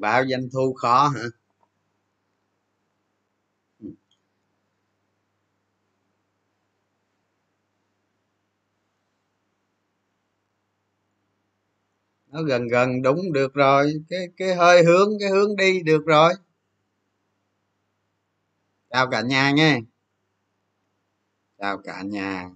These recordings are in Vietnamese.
báo doanh thu khó hả? Nó gần gần đúng được rồi. Cái cái hơi hướng, cái hướng đi được rồi. Chào cả nhà nghe. Chào cả nhà.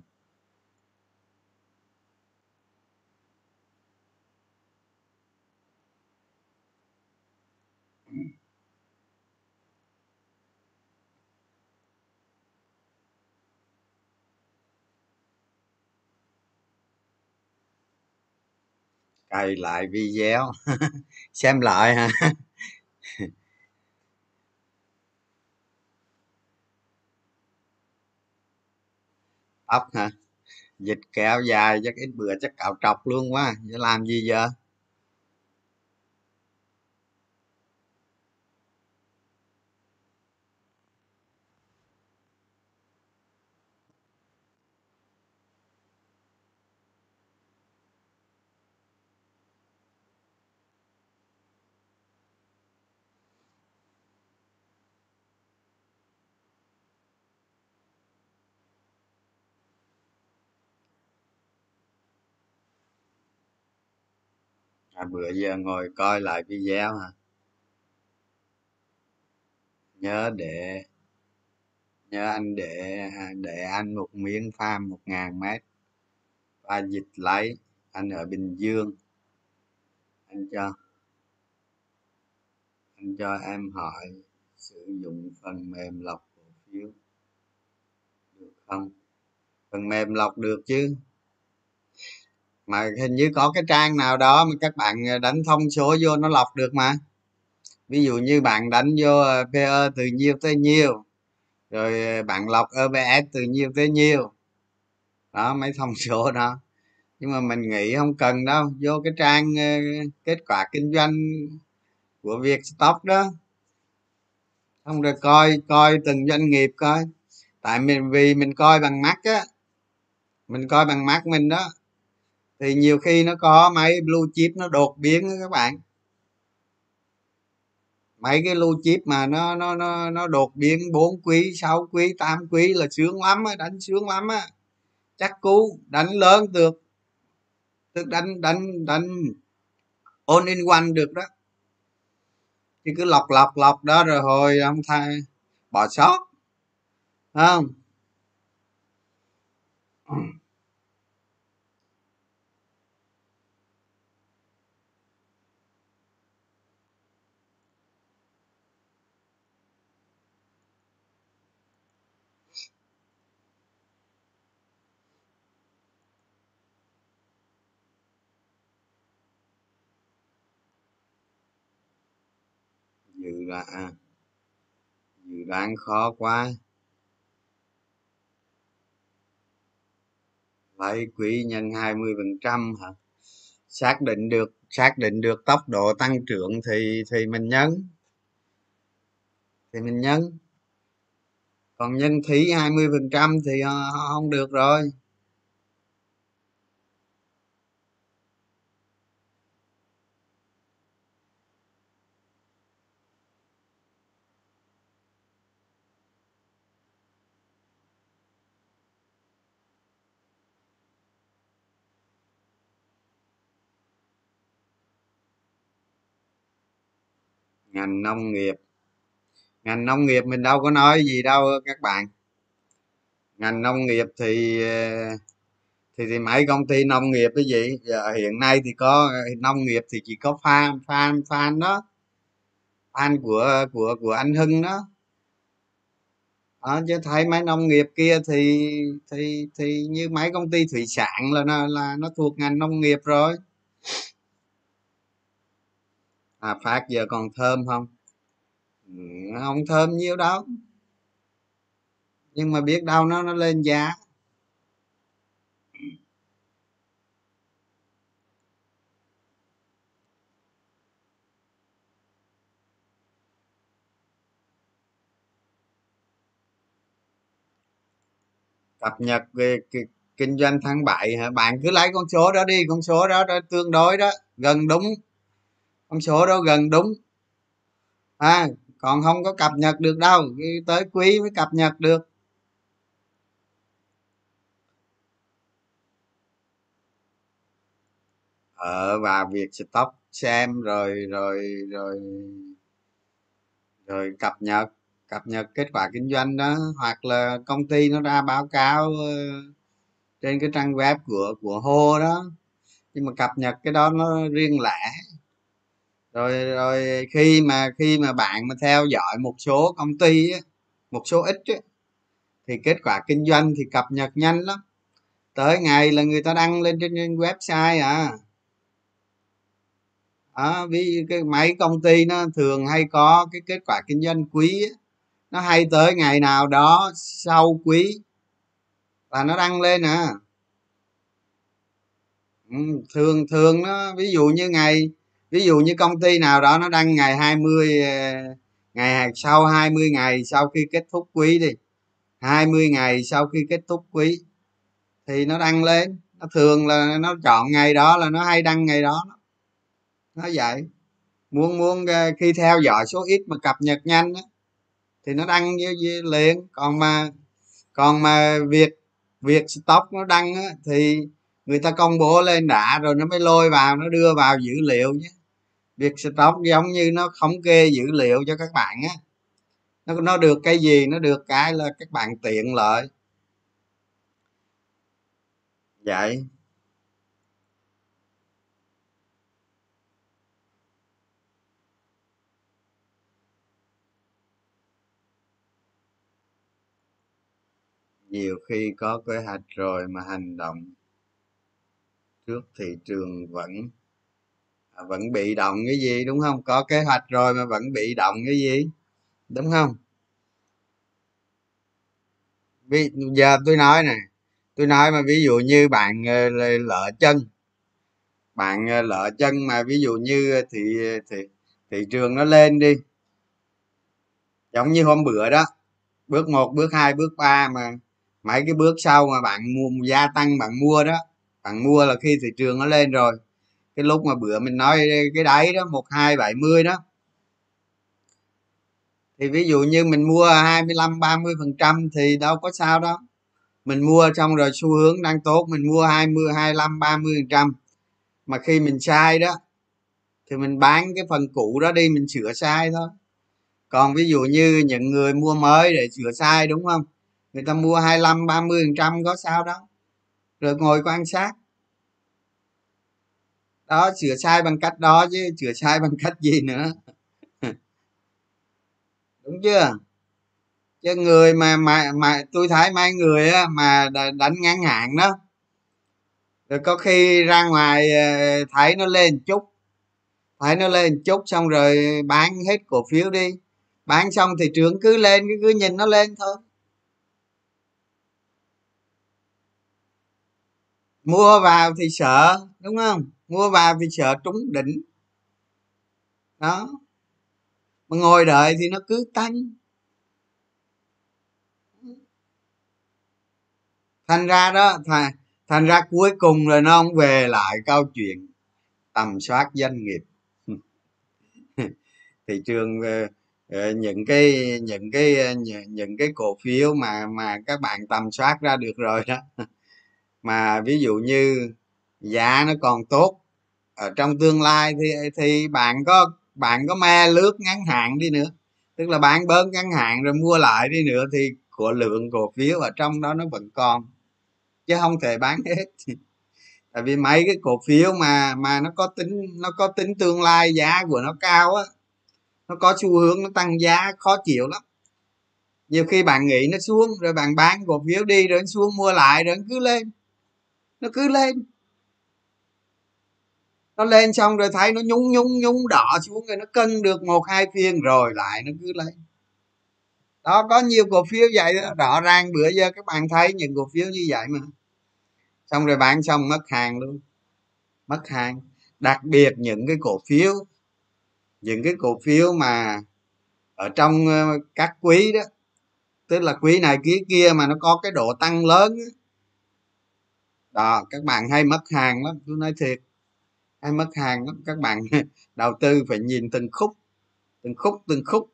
Cài lại video. Xem lại hả? Tóc hả? Dịch kéo dài chắc ít bữa chắc cạo trọc luôn quá. Chứ làm gì giờ? Bữa giờ ngồi coi lại video hả? Nhớ để, nhớ anh để à, để anh một miếng farm một ngàn mét. Và dịch lấy, anh ở bình dương. Anh cho anh cho em hỏi sử dụng phần mềm lọc cổ phiếu được không? Phần mềm lọc được chứ? Mà hình như có cái trang nào đó mà các bạn ờ, đánh thông số vô nó lọc được mà. Ví dụ như bạn đánh vô ờ, PE từ nhiêu tới nhiêu, rồi ờ, bạn lọc EBS từ nhiêu tới nhiêu. Đó, mấy thông số đó. Nhưng mà mình nghĩ không cần đâu, vô cái trang kết quả kinh doanh của việc stock đó. Không rồi coi coi từng doanh nghiệp coi. Tại mình, vì mình coi bằng mắt á, mình coi bằng mắt mình đó thì nhiều khi nó có mấy blue chip nó đột biến đó các bạn. Mấy cái blue chip mà nó nó nó nó đột biến 4 quý 6 quý 8 quý là sướng lắm á, đánh sướng lắm á. Chắc cú đánh lớn được. Tức đánh đánh đánh all in one được đó. Chứ cứ lọc lọc lọc đó rồi hồi ông thay bỏ sót. Không dự đoán à, dự đoán khó quá. Lấy quý nhân 20 phần trăm hả? Xác định được xác định được tốc độ tăng trưởng thì thì mình nhấn. Thì mình nhấn. Còn nhân thí 20 phần trăm thì ờ, không được rồi. Ngành nông nghiệp. Ngành nông nghiệp mình đâu có nói gì đâu các bạn. Ngành nông nghiệp thì ờ, thì thì mấy công ty nông nghiệp cái gì? Giờ hiện nay thì có nông nghiệp thì chỉ có fan fan fan đó. Fan của của của anh hưng đó. Đó, chứ thấy mấy nông nghiệp kia thì thì thì như mấy công ty thủy sản là nó là nó thuộc ngành nông nghiệp rồi à phát giờ còn thơm không? Ừ, không thơm nhiêu đâu. Nhưng mà biết đâu nó nó lên giá. Cập nhật về kinh doanh tháng 7 hả? Bạn cứ lấy con số đó đi con số đó, đó tương đối đó gần đúng con số đó gần đúng. À còn không có cập nhật được đâu tới quý mới cập nhật được. Ờ và việc stop xem rồi rồi rồi rồi cập nhật cập nhật kết quả kinh doanh đó, hoặc là công ty nó ra báo cáo ờ, trên cái trang web của của hô đó. Nhưng mà cập nhật cái đó nó riêng lẻ rồi rồi khi mà khi mà bạn mà theo dõi một số công ty á, một số ít á, thì kết quả kinh doanh thì cập nhật nhanh lắm. Tới ngày là người ta đăng lên trên, website à. À, ví cái mấy công ty nó thường hay có cái kết quả kinh doanh quý á, nó hay tới ngày nào đó sau quý là nó đăng lên à. Ừ, thường thường nó ví dụ như ngày ví dụ như công ty nào đó nó đăng ngày 20 ờ, ngày sau 20 ngày sau khi kết thúc quý đi 20 ngày sau khi kết thúc quý thì nó đăng lên. Nó thường là nó chọn ngày đó là nó hay đăng ngày đó nó vậy. Muốn muốn ờ, khi theo dõi số ít mà cập nhật nhanh á thì nó đăng với, với liền. Còn mà còn mà việc việc stock nó đăng á, thì người ta công bố lên đã rồi nó mới lôi vào nó đưa vào dữ liệu nhé việc stock giống như nó thống kê dữ liệu cho các bạn á. Nó nó được cái gì? Nó được cái là các bạn tiện lợi. Vậy. Nhiều khi có kế hoạch rồi mà hành động trước thị trường vẫn À, vẫn bị động cái gì, đúng không? Có kế hoạch rồi mà vẫn bị động cái gì, đúng không? Vì giờ tôi nói nè, tôi nói mà ví dụ như bạn ờ, lỡ chân bạn ờ, lỡ chân mà ví dụ như ờ, thì thì thị trường nó lên đi, giống như hôm bữa đó, bước một, bước hai, bước ba mà mấy cái bước sau mà bạn mua, gia tăng bạn mua đó, bạn mua là khi thị trường nó lên rồi cái lúc mà bữa mình nói cái đáy đó, một hai bảy mươi đó. Thì ví dụ như mình mua 25 30 phần trăm thì đâu có sao đó mình mua xong rồi xu hướng đang tốt, mình mua 20 25 30 phần trăm. Mà khi mình sai đó, thì mình bán cái phần cũ đó đi, mình sửa sai thôi. Còn ví dụ như những người mua mới để sửa sai, đúng không? Người ta mua 25 30 phần trăm có sao đâu. Rồi ngồi quan sát đó sửa sai bằng cách đó chứ sửa sai bằng cách gì nữa. Đúng chưa? Chứ người mà mà mà tôi thấy mấy người á, mà đánh ngắn hạn đó rồi có khi ra ngoài ờ, thấy nó lên chút thấy nó lên chút xong rồi bán hết cổ phiếu đi. Bán xong thị trường cứ lên cứ cứ nhìn nó lên thôi. Mua vào thì sợ đúng không? Mua vào vì sợ trúng đỉnh. Đó. Mà ngồi đợi thì nó cứ tăng thành ra đó thành, thành ra cuối cùng rồi nó không về lại câu chuyện tầm soát doanh nghiệp. Thị trường ờ, ờ, những cái những cái ờ, những cái cổ phiếu mà mà các bạn tầm soát ra được rồi đó. Mà ví dụ như giá nó còn tốt. Ở trong tương lai thì thì bạn có bạn có me lướt ngắn hạn đi nữa. Tức là bán bớt ngắn hạn rồi mua lại đi nữa thì của lượng cổ phiếu ở trong đó nó vẫn còn. Chứ không thể bán hết. Tại vì mấy cái cổ phiếu mà mà nó có tính, nó có tính tương lai giá của nó cao á, nó có xu hướng nó tăng giá khó chịu lắm. Nhiều khi bạn nghĩ nó xuống, rồi bạn bán cổ phiếu đi, rồi nó xuống mua lại, rồi nó cứ lên. Nó cứ lên nó lên xong rồi thấy nó nhúng nhúng nhúng đỏ xuống rồi nó cân được một hai phiên rồi lại nó cứ lên đó có nhiều cổ phiếu vậy đó. Rõ ràng bữa giờ các bạn thấy những cổ phiếu như vậy mà. Xong rồi bán xong mất hàng luôn. Mất hàng. Đặc biệt những cái cổ phiếu những cái cổ phiếu mà ở trong ờ, các quý đó. Tức là quý này quý kia mà nó có cái độ tăng lớn đó, đó các bạn hay mất hàng lắm tôi nói thiệt hay mất hàng lắm. Các bạn đầu tư phải nhìn từng khúc từng khúc từng khúc.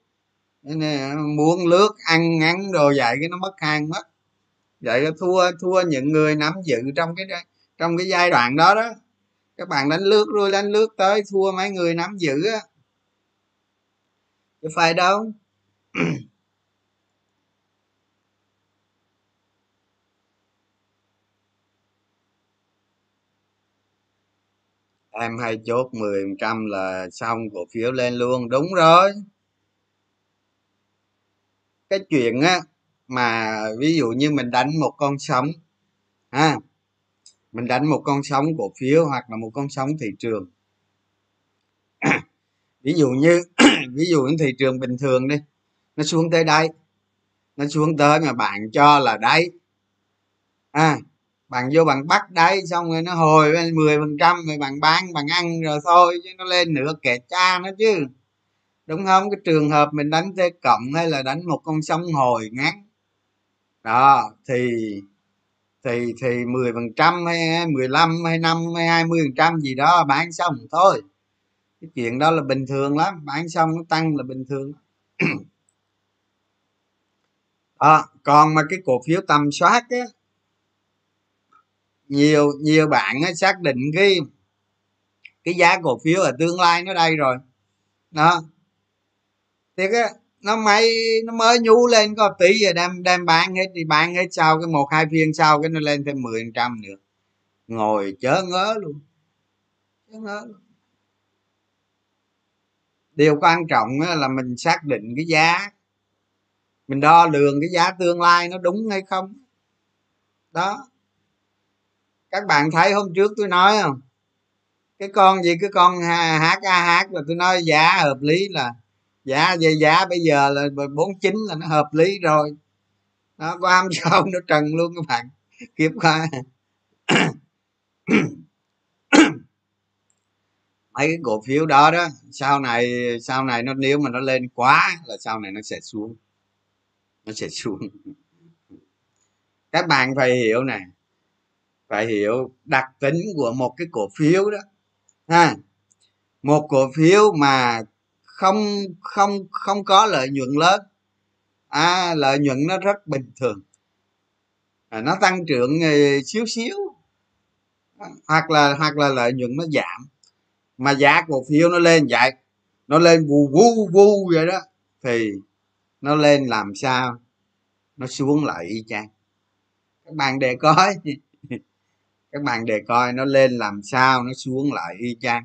Nên muốn lướt, ăn, ngắn đồ vậy cái nó mất hàng mất. Vậy thua thua những người nắm giữ trong cái trong cái giai đoạn đó đó. Các bạn đánh lướt rồi đánh lướt tới, thua mấy người nắm giữ á. Chứ phải đâu? em hay chốt 10% là xong cổ phiếu lên luôn. Đúng rồi. Cái chuyện á, mà ví dụ như mình đánh một con sóng, ha, mình đánh một con sóng cổ phiếu hoặc là một con sóng thị trường. Ví dụ như, ví dụ như thị trường bình thường đi, nó xuống tới đây, nó xuống tới mà bạn cho là đáy à bạn vô bạn bắt đấy xong rồi nó hồi lên mười phần trăm rồi bạn bán bạn ăn rồi thôi chứ nó lên nữa kẻ cha nó chứ. Đúng không? Cái trường hợp mình đánh t cộng hay là đánh một con sông hồi ngắn. Đó thì thì thì mười phần trăm hay mười lăm hay năm hay hai mươi phần trăm gì đó bán xong thôi. Cái chuyện đó là bình thường lắm bán xong nó tăng là bình thường. À, còn mà cái cổ phiếu tầm soát á nhiều nhiều bạn xác định cái cái giá cổ phiếu ở tương lai nó đây rồi. Đó. Thì cái nó mới nó mới nhú lên có tí rồi đem đem bán hết thì bán hết sau cái một, hai phiên sau cái nó lên thêm mười trăm nữa. Ngồi chớ ngớ luôn. Chớ ngớ luôn. Điều quan trọng là mình xác định cái giá. Mình đo lường cái giá tương lai nó đúng hay không. Đó các bạn thấy hôm trước tôi nói không? Cái con gì, cái con hát a hát là tôi nói giá hợp lý là giá về giá bây giờ là bốn chín là nó hợp lý rồi. Nó có am sau nó trần luôn các bạn. Kiếp khoa mấy cái cổ phiếu đó đó, sau này sau này nó nếu mà nó lên quá là sau này nó sẽ xuống. Nó sẽ xuống. Các bạn phải hiểu này phải hiểu đặc tính của một cái cổ phiếu đó. Ha một cổ phiếu mà không không không có lợi nhuận lớn. À, lợi nhuận nó rất bình thường. À, nó tăng trưởng ờ, xíu xíu. Hoặc là hoặc là lợi nhuận nó giảm. Mà giá cổ phiếu nó lên vậy nó lên vù vù vù vậy đó thì nó lên làm sao? Nó xuống lại y chang. Các bạn để coi. các bạn để coi nó lên làm sao, nó xuống lại y chang.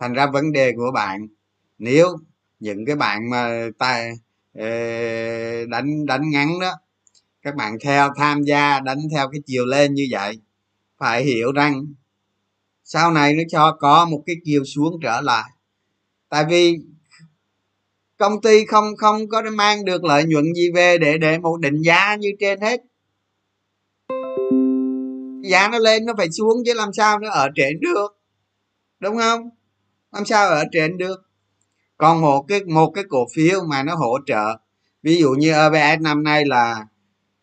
Thành ra vấn đề của bạn, nếu những cái bạn mà tài ờ, đánh đánh ngắn đó, các bạn theo, tham gia đánh theo cái chiều lên như vậy, phải hiểu rằng sau này nó cho có một cái chiều xuống trở lại. Tại vì công ty không không có mang được lợi nhuận gì về để để một định giá như trên hết giá nó lên nó phải xuống chứ làm sao nó ở trên được. Đúng không? Làm sao ở trên được? Còn một cái một cái cổ phiếu mà nó hỗ trợ. Ví dụ như EBS năm nay là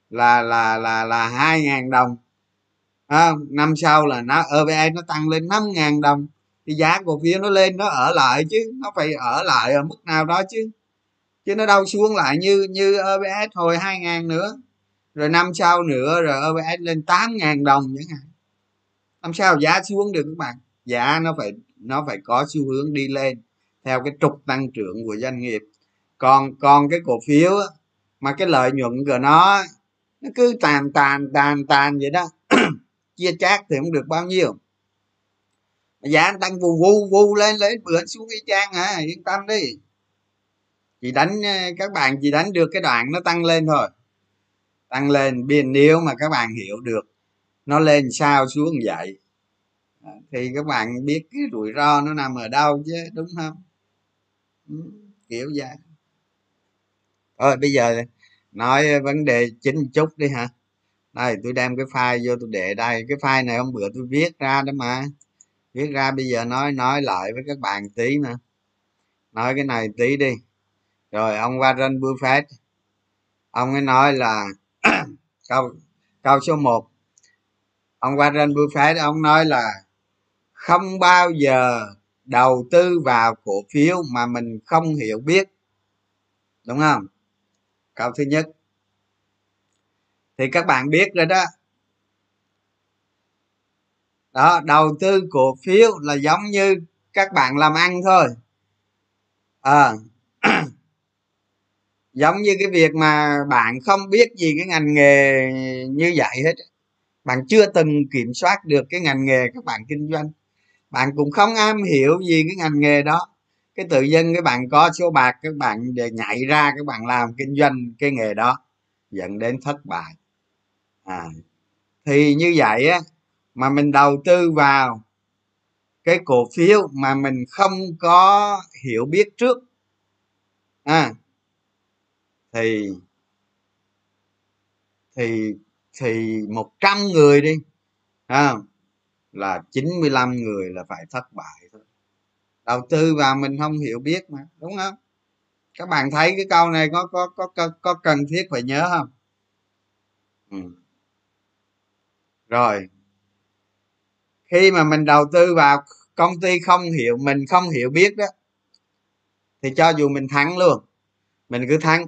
là là là là hai ngàn đồng. À, năm sau là nó EBS nó tăng lên năm ngàn đồng. Thì giá cổ phiếu nó lên nó ở lại chứ nó phải ở lại ở mức nào đó chứ. Chứ nó đâu xuống lại như như EBS hồi hai ngàn nữa rồi năm sau nữa rồi OBS lên tám ngàn đồng chẳng hạn. Làm sao giá xuống được các bạn? Giá nó phải nó phải có xu hướng đi lên theo cái trục tăng trưởng của doanh nghiệp. Còn còn cái cổ phiếu mà cái lợi nhuận của nó nó cứ tàn tàn tàn tàn vậy đó. Chia chác thì không được bao nhiêu. Giá tăng vù vù vù lên lên bữa xuống cái trang hả? Yên tâm đi. Chị đánh ờ, các bạn chỉ đánh được cái đoạn nó tăng lên thôi tăng lên. Biên nếu mà các bạn hiểu được nó lên sao xuống vậy à, thì các bạn biết cái rủi ro nó nằm ở đâu chứ, đúng không? Ừ, kiểu vậy. Thôi, bây giờ nói vấn đề chính chút đi hả? Đây, tôi đem cái file vô tôi để đây. Cái file này hôm bữa tôi viết ra đó mà. Viết ra bây giờ nói nói lại với các bạn tí mà. Nói cái này tí đi. Rồi, ông Warren Buffett, ông ấy nói là câu câu số 1 ông Warren Buffett ông nói là không bao giờ đầu tư vào cổ phiếu mà mình không hiểu biết. Đúng không? Câu thứ nhất. Thì các bạn biết rồi đó. Đó đầu tư cổ phiếu là giống như các bạn làm ăn thôi. À, giống như cái việc mà bạn không biết gì cái ngành nghề như vậy hết. Bạn chưa từng kiểm soát được cái ngành nghề các bạn kinh doanh. Bạn cũng không am hiểu gì cái ngành nghề đó. Cái tự dân các bạn có số bạc, các bạn để nhảy ra, các bạn làm kinh doanh cái nghề đó, dẫn đến thất bại. À thì như vậy á, mà mình đầu tư vào cái cổ phiếu mà mình không có hiểu biết trước. À thì thì thì một trăm người đi à, là 95 người là phải thất bại thôi. Đầu tư vào mình không hiểu biết mà đúng không? Các bạn thấy cái câu này có có có có, có cần thiết phải nhớ không? Ừ. rồi. Khi mà mình đầu tư vào công ty không hiểu mình không hiểu biết đó thì cho dù mình thắng luôn mình cứ thắng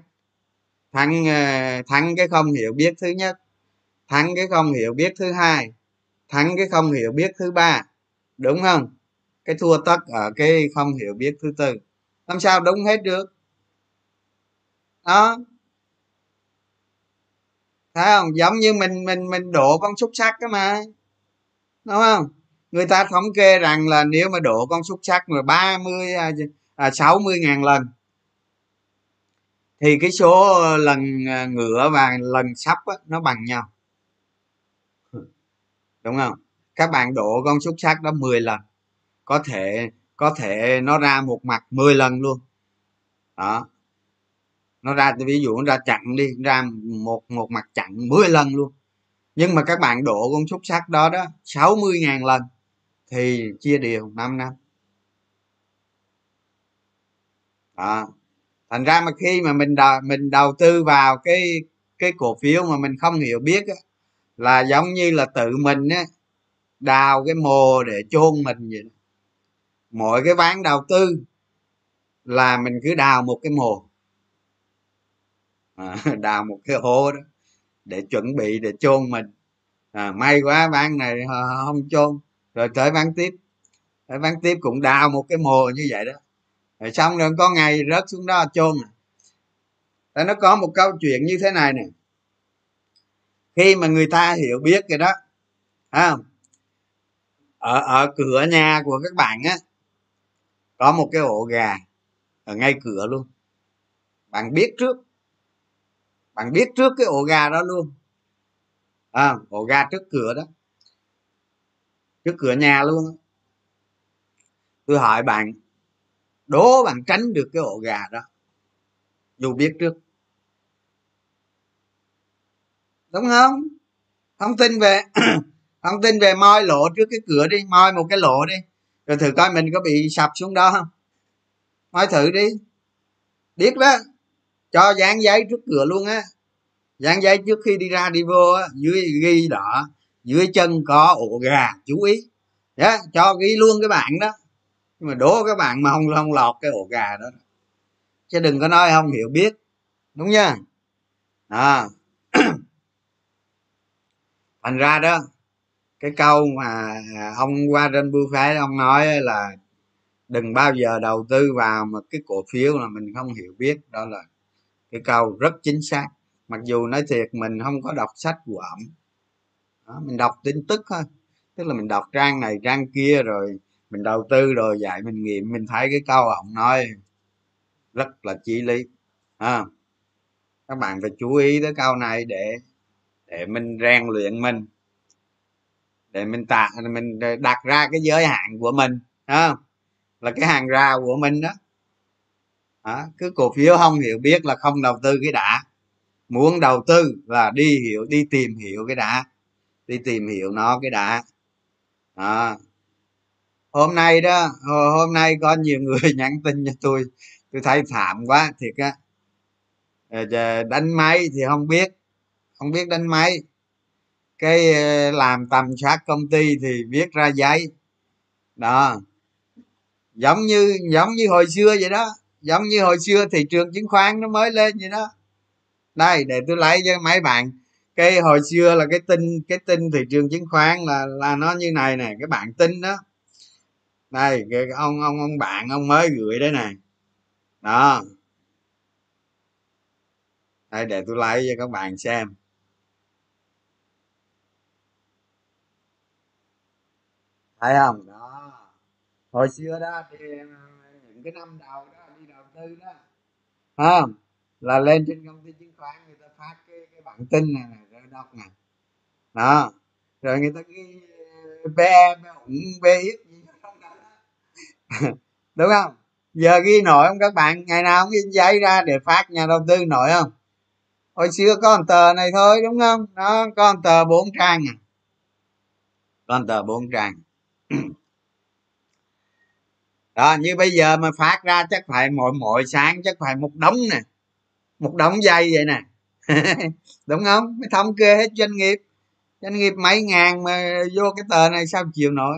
thắng ờ, thắng cái không hiểu biết thứ nhất, thắng cái không hiểu biết thứ hai, thắng cái không hiểu biết thứ ba, đúng không? Cái thua tất ở cái không hiểu biết thứ tư. Làm sao đúng hết được? Đó. Thấy không? Giống như mình mình mình đổ con xúc sắc đó mà, đúng không? Người ta thống kê rằng là nếu mà đổ con xúc sắc mà ba mươi à, sáu mươi ngàn lần thì cái số lần à, ngựa và lần sắp á, nó bằng nhau. Đúng không? Các bạn đổ con xúc sắc đó 10 lần. Có thể có thể nó ra một mặt 10 lần luôn. Đó. Nó ra ví dụ nó ra chặn đi ra một một mặt chặn 10 lần luôn. Nhưng mà các bạn đổ con xúc sắc đó đó 60 ngàn lần thì chia đều 5 năm. Đó thành ra mà khi mà mình đầu, mình đầu tư vào cái cái cổ phiếu mà mình không hiểu biết á, là giống như là tự mình á đào cái mồ để chôn mình vậy mỗi cái ván đầu tư là mình cứ đào một cái mồ. À, đào một cái hố đó để chuẩn bị để chôn mình. À, may quá ván này không chôn. Rồi tới ván tiếp. Tới ván tiếp cũng đào một cái mồ như vậy đó rồi xong rồi có ngày rớt xuống đó chôn. Tại nó có một câu chuyện như thế này nè. Khi mà người ta hiểu biết rồi đó à, ở ở cửa nhà của các bạn á có một cái ổ gà ở ngay cửa luôn. Bạn biết trước bạn biết trước cái ổ gà đó luôn. À, ổ gà trước cửa đó. Trước cửa nhà luôn. Tôi hỏi bạn đố bạn tránh được cái ổ gà đó. Dù biết trước. Đúng không? Thông tin về thông tin về moi lỗ trước cái cửa đi moi một cái lỗ đi. Rồi thử coi mình có bị sập xuống đó không? Moi thử đi. Biết đó. Cho dán giấy trước cửa luôn á. Dán giấy trước khi đi ra đi vô á dưới ghi đỏ dưới chân có ổ gà chú ý. Yeah, cho ghi luôn cái bạn đó nhưng mà đố các bạn mà không không lọt cái ổ gà đó. Chứ đừng có nói không hiểu biết. Đúng nha. À. thành ra đó, cái câu mà ông Warren Buffett ông nói là đừng bao giờ đầu tư vào một cái cổ phiếu là mình không hiểu biết. Đó là cái câu rất chính xác. Mặc dù nói thiệt mình không có đọc sách của ổng. Mình đọc tin tức thôi. Tức là mình đọc trang này, trang kia rồi mình đầu tư rồi dạy mình nghiệm mình thấy cái câu ông nói rất là chí lý à, các bạn phải chú ý tới câu này để để mình rèn luyện mình để mình tạ mình đặt ra cái giới hạn của mình không là cái hàng rào của mình đó. À, cứ cổ phiếu không hiểu biết là không đầu tư cái đã. Muốn đầu tư là đi hiểu đi tìm hiểu cái đã đi tìm hiểu nó cái đã. À hôm nay đó ờ, hôm nay có nhiều người nhắn tin cho tôi. Tôi thấy thảm quá, thiệt á. Ờ, đánh máy thì không biết không biết đánh máy. Cái ờ, làm tầm soát công ty thì viết ra giấy. Đó. Giống như giống như hồi xưa vậy đó. Giống như hồi xưa thị trường chứng khoán nó mới lên vậy đó. Đây, để tôi lấy cho mấy bạn. Cái hồi xưa là cái tin cái tin thị trường chứng khoán là là nó như này nè, cái bạn tin đó đây cái ông ông ông bạn ông mới gửi đấy này đó. Đây để tôi lấy cho các bạn xem. Thấy không? Đó. Hồi xưa đó thì ờ, những cái năm đầu đó đi đầu tư đó à, là lên trên công ty chứng khoán người ta phát cái cái bản tin này này rồi đọc nè. Đó. Rồi người ta ghi ờ, pe ủng BX đúng không? Giờ ghi nổi không các bạn? Ngày nào cũng ghi giấy ra để phát nhà đầu tư nổi không? Hồi xưa có một tờ này thôi, đúng không? Nó có một tờ bốn trang à. Có một tờ bốn trang. Đó, như bây giờ mà phát ra chắc phải mỗi mỗi sáng chắc phải một đống nè. Một đống dây vậy nè. Đúng không? Mới thống kê hết doanh nghiệp. Doanh nghiệp mấy ngàn mà vô cái tờ này sao chịu nổi?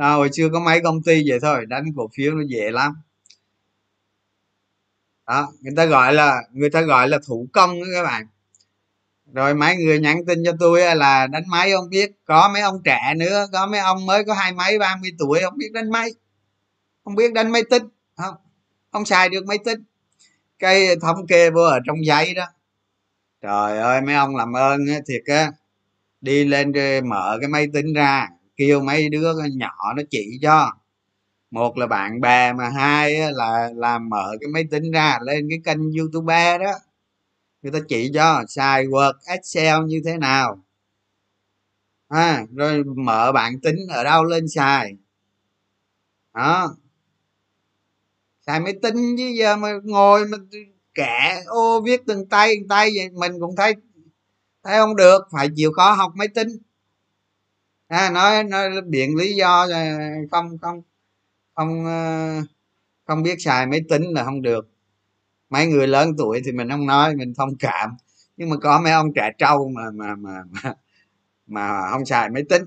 À, hồi xưa có mấy công ty vậy thôi đánh cổ phiếu nó dễ lắm. Đó người ta gọi là người ta gọi là thủ công đó các bạn. Rồi mấy người nhắn tin cho tôi là đánh máy không biết có mấy ông trẻ nữa có mấy ông mới có hai mấy ba mươi tuổi không biết đánh máy. Không biết đánh máy tính không không xài được máy tính. Cái thống kê vô ở trong giấy đó. Trời ơi mấy ông làm ơn thiệt á. Đi lên ờ, mở cái máy tính ra kêu mấy đứa nhỏ nó chỉ cho. Một là bạn bè mà hai là làm mở cái máy tính ra lên cái kênh youtube đó. Người ta chỉ cho xài word excel như thế nào. À, rồi mở bản tính ở đâu lên xài. Đó. Xài máy tính chứ giờ mà ngồi mà kẻ ô viết từng tay từng tay vậy mình cũng thấy thấy không được phải chịu khó học máy tính à, nói nói biện lý do ờ, không không không ờ, không biết xài máy tính là không được. Mấy người lớn tuổi thì mình không nói mình thông cảm. Nhưng mà có mấy ông trẻ trâu mà mà mà mà, mà không xài máy tính.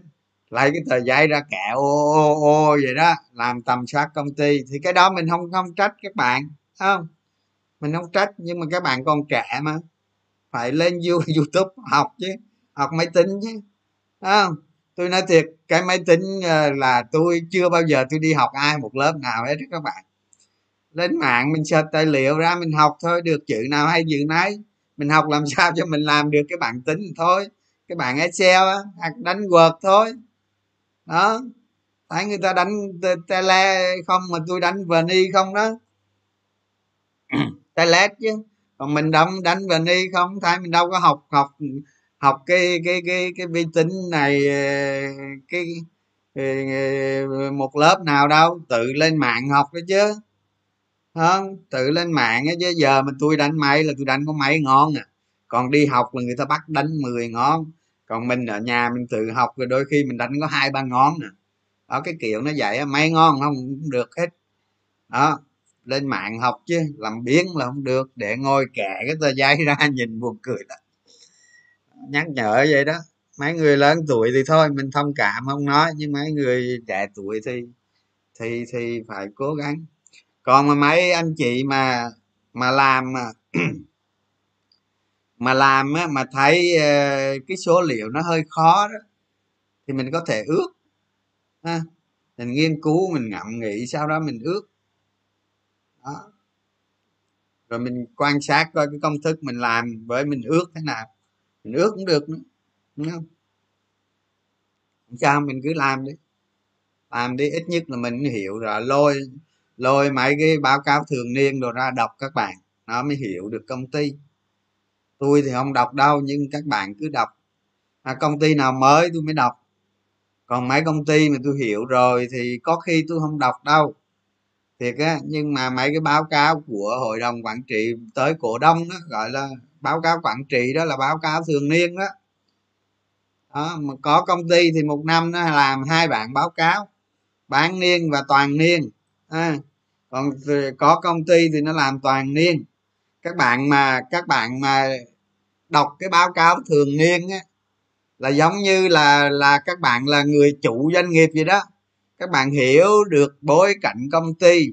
Lấy cái tờ giấy ra kẹo ô ô ô vậy đó làm tầm soát công ty. Thì cái đó mình không không trách các bạn không? Mình không trách nhưng mà các bạn còn trẻ mà. Phải lên youtube học chứ học máy tính chứ không? Tôi nói thiệt, cái máy tính ờ, là tôi chưa bao giờ tôi đi học ai một lớp nào hết các bạn. Lên mạng mình search tài liệu ra mình học thôi, được chữ nào hay chữ nấy. Mình học làm sao cho mình làm được cái bản tính thôi. Cái bảng excel á hoặc đánh word thôi. Đó. Thấy người ta đánh tele không mà tôi đánh vani không đó. Tele chứ. Còn mình đâu đánh vani không? Thấy mình đâu có học học học cái cái cái cái vi tính này ờ, cái, ờ, một lớp nào đâu tự lên mạng học đó chứ. Không tự lên mạng chứ giờ mà tôi đánh máy là tôi đánh có mấy ngon à. Còn đi học là người ta bắt đánh 10 ngón. Còn mình ở nhà mình tự học rồi đôi khi mình đánh có hai ba ngón nè đó cái kiểu nó vậy mấy ngon không cũng được hết. Đó lên mạng học chứ làm biến là không được để ngồi kẹ cái tờ giấy ra nhìn buồn cười đó nhắc nhở vậy đó. Mấy người lớn tuổi thì thôi mình thông cảm không nói nhưng mấy người trẻ tuổi thì thì thì phải cố gắng. Còn mà mấy anh chị mà mà làm mà mà làm á, mà thấy ờ, cái số liệu nó hơi khó đó thì mình có thể ước ha. mình nghiên cứu mình ngẫm nghĩ sau đó mình ước. Đó. Rồi mình quan sát coi cái công thức mình làm với mình ước thế nào mình ước cũng được nữa đúng không? Sao mình cứ làm đi. Làm đi ít nhất là mình hiểu rồi lôi lôi mấy cái báo cáo thường niên đồ ra đọc các bạn nó mới hiểu được công ty. Tôi thì không đọc đâu nhưng các bạn cứ đọc. À, công ty nào mới tôi mới đọc. Còn mấy công ty mà tôi hiểu rồi thì có khi tôi không đọc đâu. Thiệt á nhưng mà mấy cái báo cáo của hội đồng quản trị tới cổ đông đó gọi là báo cáo quản trị đó là báo cáo thường niên đó. Đó mà có công ty thì một năm nó làm hai bản báo cáo bán niên và toàn niên. À, còn có công ty thì nó làm toàn niên. Các bạn mà các bạn mà đọc cái báo cáo thường niên á là giống như là là các bạn là người chủ doanh nghiệp gì đó. Các bạn hiểu được bối cảnh công ty.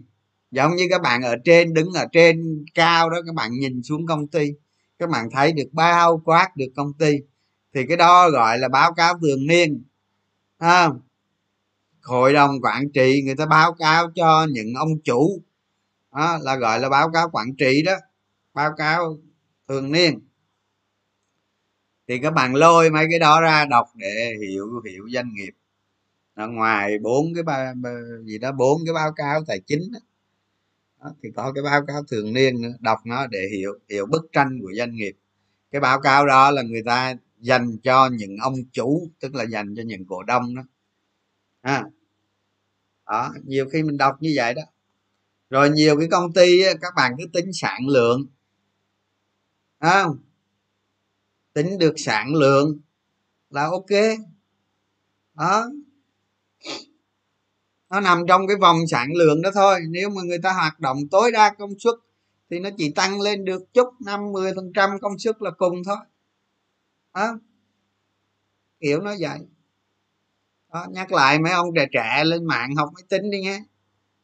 Giống như các bạn ở trên đứng ở trên cao đó các bạn nhìn xuống công ty các bạn thấy được bao quát được công ty. Thì cái đó gọi là báo cáo thường niên. À, hội đồng quản trị người ta báo cáo cho những ông chủ. Đó là gọi là báo cáo quản trị đó. Báo cáo thường niên. Thì các bạn lôi mấy cái đó ra đọc để hiểu hiểu doanh nghiệp. Ở ngoài bốn cái ba gì đó bốn cái báo cáo tài chính đó đó, thì có cái báo cáo thường niên nữa đọc nó để hiểu hiểu bức tranh của doanh nghiệp. Cái báo cáo đó là người ta dành cho những ông chủ tức là dành cho những cổ đông đó. À, đó nhiều khi mình đọc như vậy đó. Rồi nhiều cái công ty các bạn cứ tính sản lượng. À, tính được sản lượng là ok. Đó nó nằm trong cái vòng sản lượng đó thôi. Nếu mà người ta hoạt động tối đa công suất thì nó chỉ tăng lên được chút năm mươi phần trăm công suất là cùng thôi. Đó. Kiểu nó vậy. Đó, nhắc lại mấy ông trẻ trẻ lên mạng học máy tính đi nhé.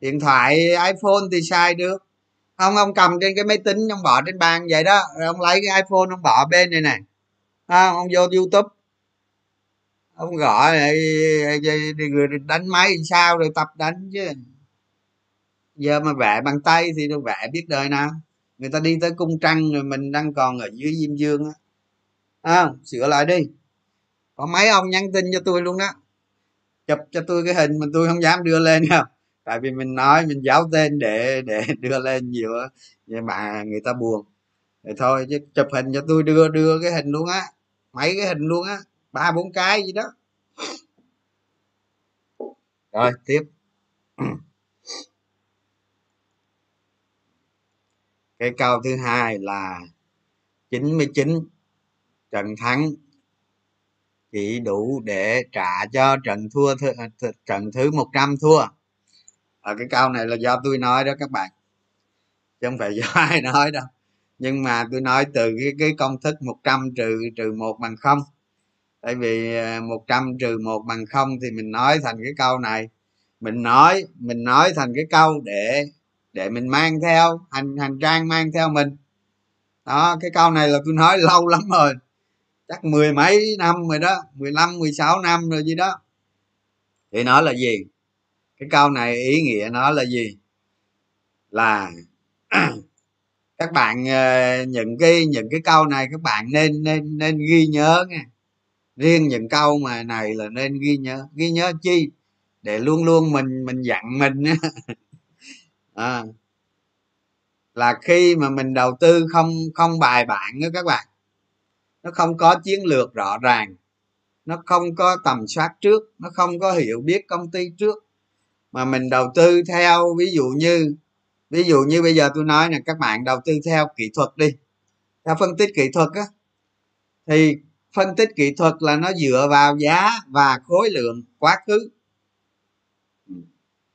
Điện thoại iphone thì sai được. Không ông cầm trên cái máy tính ông bỏ trên bàn vậy đó. Rồi ông lấy cái iphone ông bỏ bên này này à, ông vô youtube ông gọi người đánh máy sao rồi tập đánh chứ. Giờ mà vẽ bằng tay thì đâu vẽ biết đời nào. Người ta đi tới cung trăng rồi mình đang còn ở dưới diêm dương á. À, sửa lại đi. Có mấy ông nhắn tin cho tôi luôn đó. Chụp cho tôi cái hình mà tôi không dám đưa lên đâu. Tại vì mình nói mình giáo tên để để đưa lên nhiều nhưng mà người ta buồn. Thì thôi chứ chụp hình cho tôi đưa đưa cái hình luôn á. Mấy cái hình luôn á ba, bốn cái gì đó. Rồi, tiếp. Cái câu thứ hai là 99 trận thắng chỉ đủ để trả cho trận thua th trận thứ 100 thua. Ở cái câu này là do tôi nói đó các bạn. Chứ không phải do ai nói đâu. Nhưng mà tôi nói từ cái cái công thức 100 trừ trừ một bằng không tại vì à, 100 trừ một bằng không thì mình nói thành cái câu này. Mình nói mình nói thành cái câu để để mình mang theo, hành hành trang mang theo mình. Đó, cái câu này là tôi nói lâu lắm rồi. Chắc mười mấy năm rồi đó 15 16 năm rồi gì đó. Thì nó là gì? Cái câu này ý nghĩa nó là gì? Là các bạn ờ, những cái những cái câu này các bạn nên nên nên ghi nhớ nha riêng những câu mà này là nên ghi nhớ. Ghi nhớ chi? Để luôn luôn mình mình dặn mình à, là khi mà mình đầu tư không không bài bản đó các bạn. Nó không có chiến lược rõ ràng. Nó không có tầm soát trước. Nó không có hiểu biết công ty trước. Mà mình đầu tư theo ví dụ như ví dụ như bây giờ tôi nói là các bạn đầu tư theo kỹ thuật đi. Theo phân tích kỹ thuật á thì phân tích kỹ thuật là nó dựa vào giá và khối lượng quá khứ. Ừ.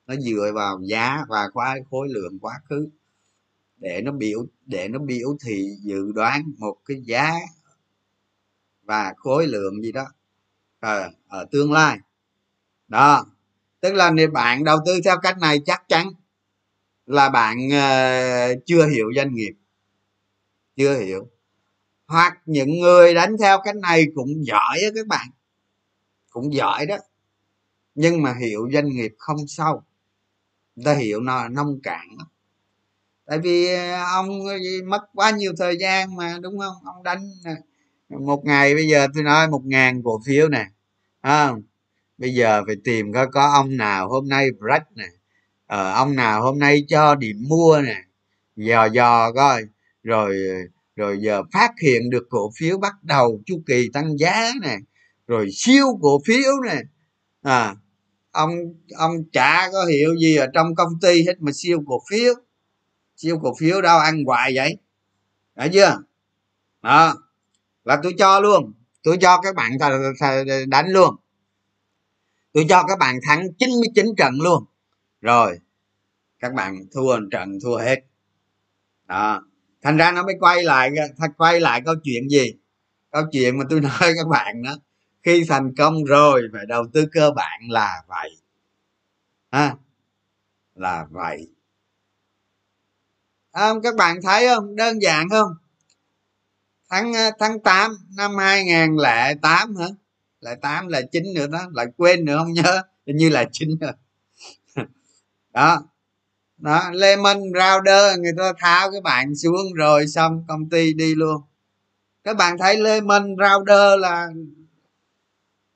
Nó dựa vào giá và khối lượng quá khứ. Để nó biểu để nó biểu thị dự đoán một cái giá và khối lượng gì đó ở, ở tương lai. Đó. Tức là nếu bạn đầu tư theo cách này chắc chắn là bạn uh, chưa hiểu doanh nghiệp. Chưa hiểu hoặc những người đánh theo cách này cũng giỏi á các bạn. Cũng giỏi đó. Nhưng mà hiểu doanh nghiệp không sâu. Người ta hiểu nó là nông cạn tại vì ờ, ông mất quá nhiều thời gian mà đúng không? Ông đánh ờ, một ngày bây giờ tôi nói một ngàn cổ phiếu nè à, bây giờ phải tìm có có ông nào hôm nay break nè ờ, ông nào hôm nay cho điểm mua nè dò dò coi rồi ờ, rồi giờ phát hiện được cổ phiếu bắt đầu chu kỳ tăng giá nè, rồi siêu cổ phiếu nè. À ông ông chả có hiểu gì ở trong công ty hết mà siêu cổ phiếu. Siêu cổ phiếu đâu ăn hoài vậy? Phải chưa? Đó. Là tôi cho luôn. Tôi cho các bạn đánh luôn. Tôi cho các bạn thắng 99 trận luôn. Rồi, các bạn thua trận, thua hết. Đó thành ra nó mới quay lại quay lại câu chuyện gì? Câu chuyện mà tôi nói các bạn đó khi thành công rồi phải đầu tư cơ bản là vậy. Ha? Là vậy. À, các bạn thấy không? Đơn giản không? Tháng ờ, tháng 8 năm 2008 hả? Lại tám là chín nữa đó lại quên nữa không nhớ. Hình như là chín rồi. Đó đó lemon router người ta tháo cái bạn xuống rồi xong công ty đi luôn. Các bạn thấy lemon router là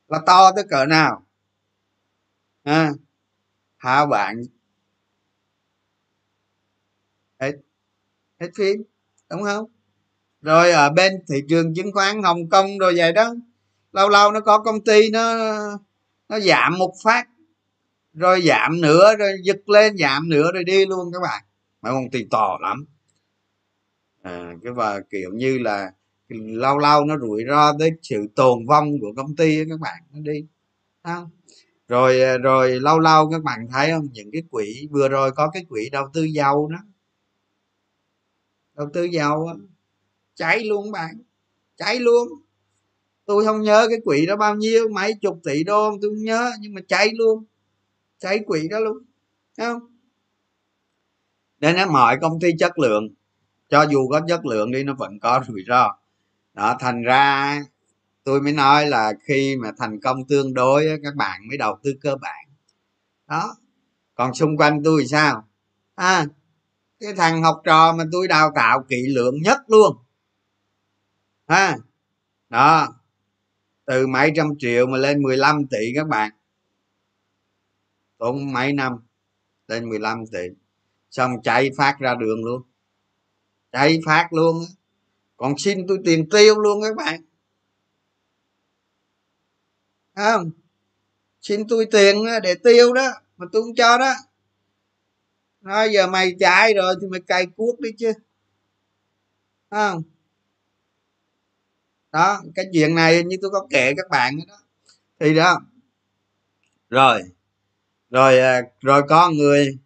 là to tới cỡ nào? À, tháo bạn hết hết phim đúng không? Rồi ở bên thị trường chứng khoán hồng kông rồi vậy đó. Lâu lâu nó có công ty nó nó giảm một phát rồi giảm nữa rồi giật lên giảm nữa rồi đi luôn các bạn. Mà công ty to lắm. À, cái và kiểu như là lâu lâu nó rủi ro tới sự tồn vong của công ty các bạn nó đi. Không? Rồi à, rồi lâu lâu các bạn thấy không? Những cái quỹ vừa rồi có cái quỹ đầu tư dầu đó. Đầu tư dầu cháy luôn bạn. Cháy luôn. Tôi không nhớ cái quỹ đó bao nhiêu mấy chục tỷ đô tôi không nhớ nhưng mà cháy luôn cháy quỹ đó luôn, Thấy không? Nên là mọi công ty chất lượng, cho dù có chất lượng đi, nó vẫn có rủi ro. Đó, thành ra tôi mới nói là khi mà thành công tương đối các bạn mới đầu tư cơ bản. Đó, còn xung quanh tôi thì sao? À cái thằng học trò mà tôi đào tạo kỹ lượng nhất luôn. Ha, đó, từ mấy trăm triệu mà lên 15 tỷ các bạn tốn mấy năm lên 15 tỷ. Xong chạy phát ra đường luôn. Chạy phát luôn còn xin tôi tiền tiêu luôn các bạn. Không? Xin tôi tiền để tiêu đó, mà tôi không cho đó. Nói giờ mày chạy rồi thì mày cày cuốc đi chứ. Không? Đó, cái chuyện này như tôi có kể các bạn đó. Thì đó. Rồi rồi à, rồi có người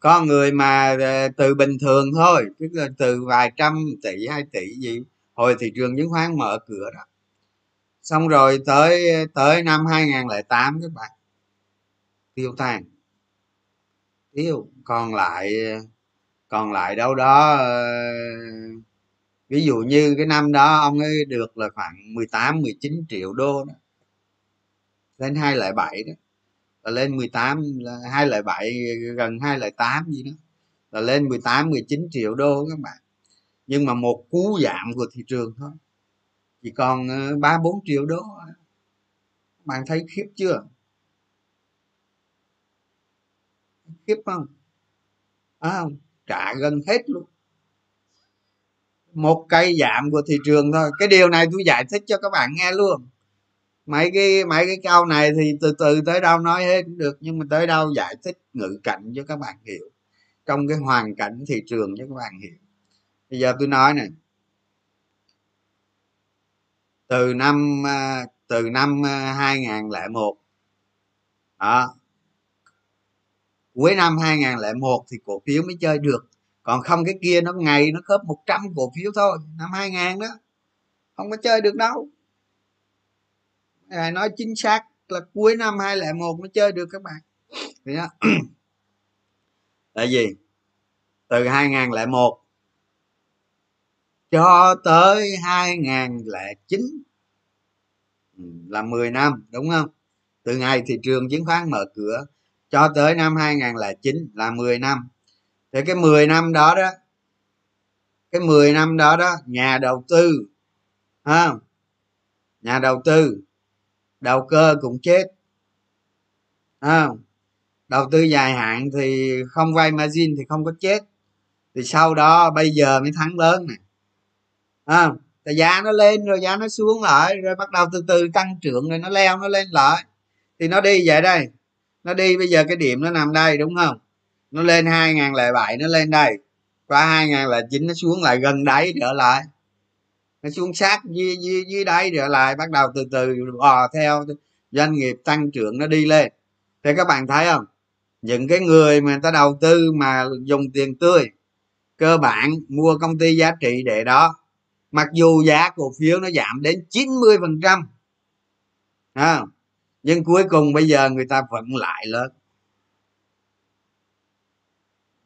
có người mà à, từ bình thường thôi, tức là từ vài trăm tỷ, hai tỷ gì. Hồi thị trường chứng khoán mở cửa đó. Xong rồi tới tới năm 2008 các bạn, tiêu tan. Tiêu, còn lại còn lại đâu đó ờ, ví dụ như cái năm đó ông ấy được là khoảng 18 19 triệu đô đó, lên hai lại bảy đó là lên 18 là hai lại bảy gần hai lại tám gì đó. Là lên 18 19 triệu đô các bạn. Nhưng mà một cú giảm của thị trường thôi. Chỉ còn ờ, ba bốn triệu đô bạn thấy khiếp chưa? Khiếp không? À, không? Trả gần hết luôn. Một cây giảm của thị trường thôi. Cái điều này tôi giải thích cho các bạn nghe luôn mấy cái mấy cái câu này thì từ từ tới đâu nói hết được, nhưng mà tới đâu giải thích ngữ cảnh cho các bạn hiểu. Trong cái hoàn cảnh thị trường cho các bạn hiểu. Bây giờ tôi nói này. Từ năm à, từ năm à, 2001 đó. Cuối năm 2001 thì cổ phiếu mới chơi được. Còn không cái kia nó ngày nó khớp 100 cổ phiếu thôi, năm 2000 đó. Không có chơi được đâu à, nói chính xác là cuối năm 2001 nó chơi được các bạn. Thì đó. Tại gì từ 2001 cho tới 2009 là 10 năm đúng không? Từ ngày thị trường chứng khoán mở cửa cho tới năm 2009 là 10 năm. Thì cái 10 năm đó đó cái 10 năm đó đó nhà đầu tư ha nhà đầu tư đầu cơ cũng chết. À, đầu tư dài hạn thì không vay margin thì không có chết. Thì sau đó bây giờ mới thắng lớn này à, thì giá nó lên rồi giá nó xuống lại rồi bắt đầu từ từ tăng trưởng rồi nó leo nó lên lại. Thì nó đi vậy đây. Nó đi bây giờ cái điểm nó nằm đây đúng không? Nó lên 2007 nó lên đây. Qua 2009 nó xuống lại gần đáy trở lại nó xuống sát dưới, dưới, dưới đáy trở lại bắt đầu từ từ bò theo doanh nghiệp tăng trưởng nó đi lên. Thì các bạn thấy không? Những cái người mà người ta đầu tư mà dùng tiền tươi cơ bản mua công ty giá trị để đó mặc dù giá cổ phiếu nó giảm đến 90 phần trăm nhưng cuối cùng bây giờ người ta vẫn lại lớn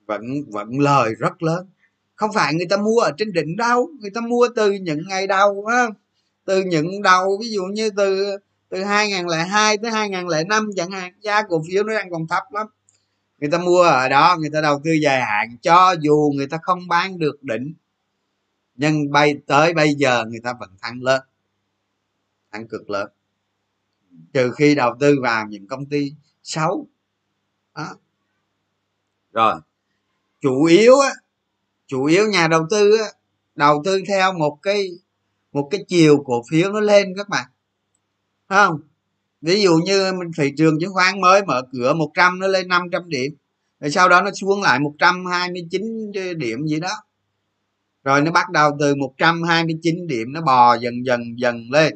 vẫn vẫn lời rất lớn không phải người ta mua ở trên đỉnh đâu người ta mua từ những ngày đầu á từ những đầu, ví dụ như từ từ 2002 tới 2005 chẳng hạn, giá cổ phiếu nó đang còn thấp lắm. Người ta mua ở đó, người ta đầu tư dài hạn, cho dù người ta không bán được đỉnh, nhưng bay tới bây giờ người ta vẫn thắng lớn, thắng cực lớn. Trừ khi đầu tư vào những công ty xấu. Đó. rồi, chủ yếu á chủ yếu nhà đầu tư á, đầu tư theo một cái một cái chiều cổ phiếu nó lên các bạn. Không? Ví dụ như thị trường chứng khoán mới mở cửa 100 nó lên 500 điểm, rồi sau đó nó xuống lại 129 điểm gì đó. Rồi nó bắt đầu từ 129 điểm, nó bò dần dần dần lên.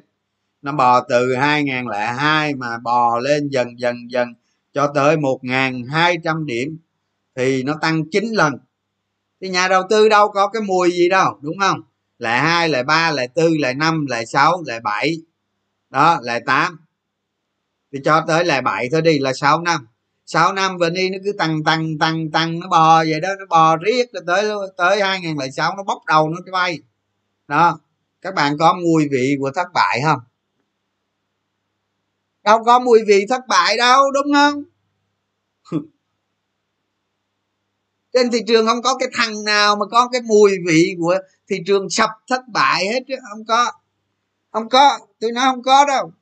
Nó bò từ 2002 mà bò lên dần dần dần cho tới 1.200 điểm, thì nó tăng 9 lần thì nhà đầu tư đâu có cái mùi gì đâu, đúng không? Lại hai lại ba lại tư lại năm lại sáu lại bảy. Đó lại tám. Thì cho tới lại bảy thôi đi, là sáu năm. Sáu năm và đi nó cứ tăng tăng tăng tăng, nó bò vậy đó, nó bò riết rồi tới tới hai nghìn lẻ sáu nó bốc đầu nó bay. Đó, các bạn có mùi vị của thất bại không? Đâu có mùi vị thất bại đâu, đúng không? trên thị trường không có cái thằng nào mà có cái mùi vị của thị trường sập thất bại hết chứ, không có. Không có tôi nói không có đâu.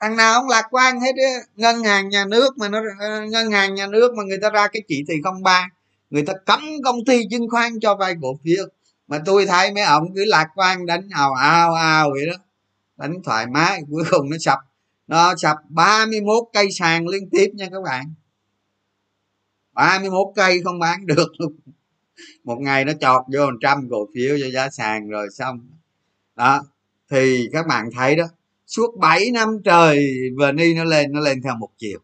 Thằng nào không lạc quan hết chứ. Ngân hàng nhà nước mà nó, ngân hàng nhà nước mà người ta ra cái chỉ thị không ba, người ta cấm công ty chứng khoán cho vay cổ phiếu. Mà tôi thấy mấy ông cứ lạc quan đánh ào ào ào vậy đó. Đánh thoải mái, cuối cùng nó sập. Nó sập 31 cây sàn liên tiếp nha các bạn. 31 cây không bán được. Luôn một ngày nó chọt vô một trăm cổ phiếu cho giá sàn rồi xong. Đó thì các bạn thấy đó suốt 7 năm trời vni nó lên nó lên theo một chiều.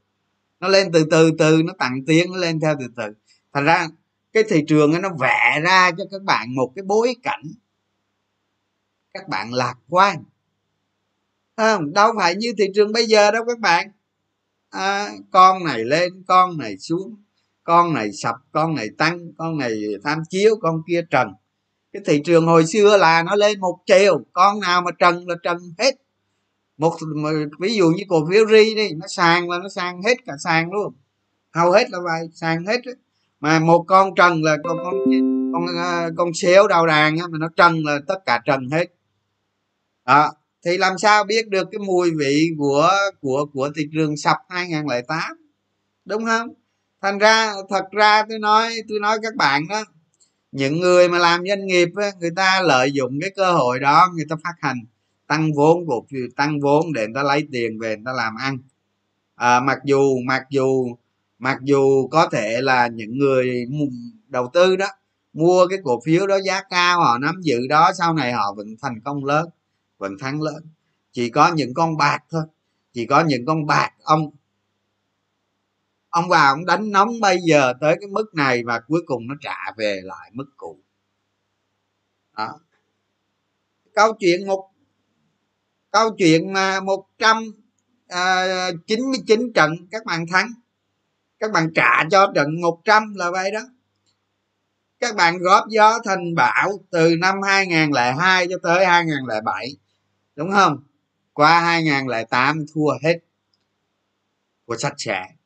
Nó lên từ từ từ nó tăng tiến nó lên theo từ từ. Thành ra cái thị trường nó vẽ ra cho các bạn một cái bối cảnh. Các bạn lạc quan. À, đâu phải như thị trường bây giờ đâu các bạn. À, con này lên con này xuống con này sập con này tăng con này tham chiếu con kia trần. Cái thị trường hồi xưa là nó lên một chiều con nào mà trần là trần hết. Một ví dụ như cổ phiếu ri đi nó sàn là nó sàn hết cả sàn luôn. Hầu hết là vậy sàn hết đó. mà một con trần là con con con ờ, con xéo đầu đàn á, mà nó trần là tất cả trần hết. Đó thì làm sao biết được cái mùi vị của của của thị trường sập 2008 đúng không? Thành ra thật ra tôi nói tôi nói các bạn đó những người mà làm doanh nghiệp á, người ta lợi dụng cái cơ hội đó người ta phát hành tăng vốn cổ phiếu tăng vốn để người ta lấy tiền về người ta làm ăn. À, mặc dù mặc dù mặc dù có thể là những người đầu tư đó mua cái cổ phiếu đó giá cao họ nắm giữ đó sau này họ vẫn thành công lớn vẫn thắng lớn. Chỉ có những con bạc thôi chỉ có những con bạc ông ông vào ông đánh nóng bây giờ tới cái mức này và cuối cùng nó trả về lại mức cũ. Đó. Câu chuyện một, câu chuyện mà một trăm à, chín mươi chín trận các bạn thắng. Các bạn trả cho trận 100 là vậy đó. Các bạn góp gió thành bão từ năm 2002 cho tới 2007 đúng không? Qua 2008 thua hết. Của sạch sẽ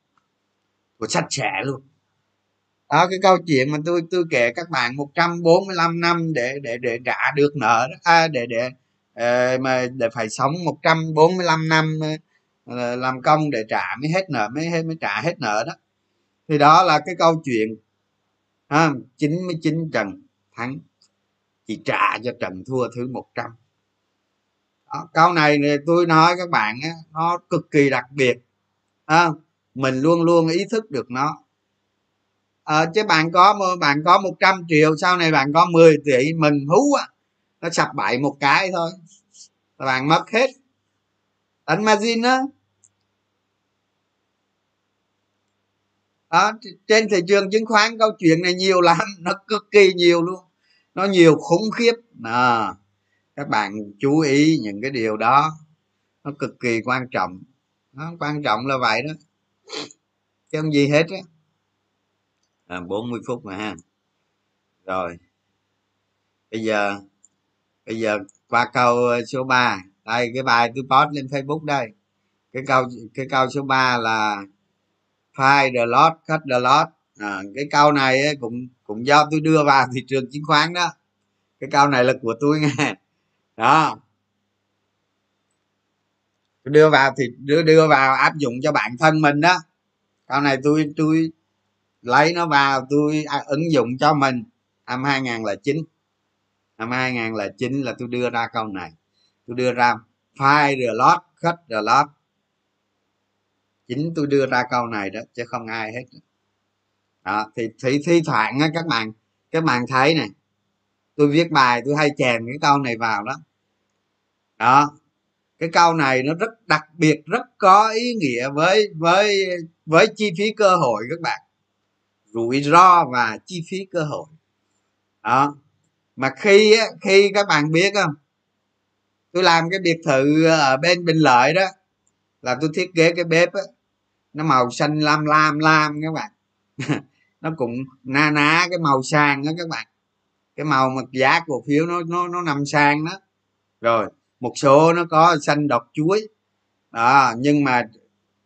của sách trẻ luôn. Đó cái câu chuyện mà tôi tôi kể các bạn 145 năm để để để trả được nợ đó. À, để để ờ, mà để phải sống 145 năm ờ, ờ, làm công để trả mới hết nợ mới mới trả hết nợ đó. Thì đó là cái câu chuyện à, 99 trận thắng. Chỉ trả cho trận thua thứ 100 đó, câu này tôi nói các bạn nó cực kỳ đặc biệt à, mình luôn luôn ý thức được nó. À, chứ bạn có bạn có 100 triệu sau này bạn có 10 tỷ mình hú á nó sập bậy một cái thôi là bạn mất hết. Đánh margin á. Đó, trên thị trường chứng khoán câu chuyện này nhiều lắm nó cực kỳ nhiều luôn nó nhiều khủng khiếp. À, các bạn chú ý những cái điều đó nó cực kỳ quan trọng. Nó quan trọng là vậy đó chứ không gì hết á? À, 40 phút mà ha. Rồi. Bây giờ bây giờ qua câu ờ, số 3 đây cái bài tôi post lên facebook đây. Cái câu cái câu số 3 là find the lot cut the lot à, cái câu này ấy, cũng cũng do tôi đưa vào thị trường chứng khoán đó. Cái câu này là của tôi nghe đó đưa vào thì đưa đưa vào áp dụng cho bản thân mình đó. Câu này tôi tôi lấy nó vào, tôi à, ứng dụng cho mình. Năm 2009 năm 2009 là tôi đưa ra câu này. Tôi đưa ra file the lot cut the lot chính tôi đưa ra câu này đó, chứ không ai hết. Đó, thì thì thi thoảng á, các bạn các bạn thấy này. Tôi viết bài, tôi hay chèn cái câu này vào đó. Đó cái câu này nó rất đặc biệt, rất có ý nghĩa với với với chi phí cơ hội các bạn. Rủi ro và chi phí cơ hội. Đó. Mà khi khi các bạn biết không, tôi làm cái biệt thự ở bên bình lợi đó, là tôi thiết kế cái bếp á, nó màu xanh lam lam lam các bạn. Nó cũng na ná cái màu sang đó các bạn. Cái màu mà giá cổ phiếu nó nó nó nằm sang đó. Rồi một số nó có xanh đọt chuối. Đó nhưng mà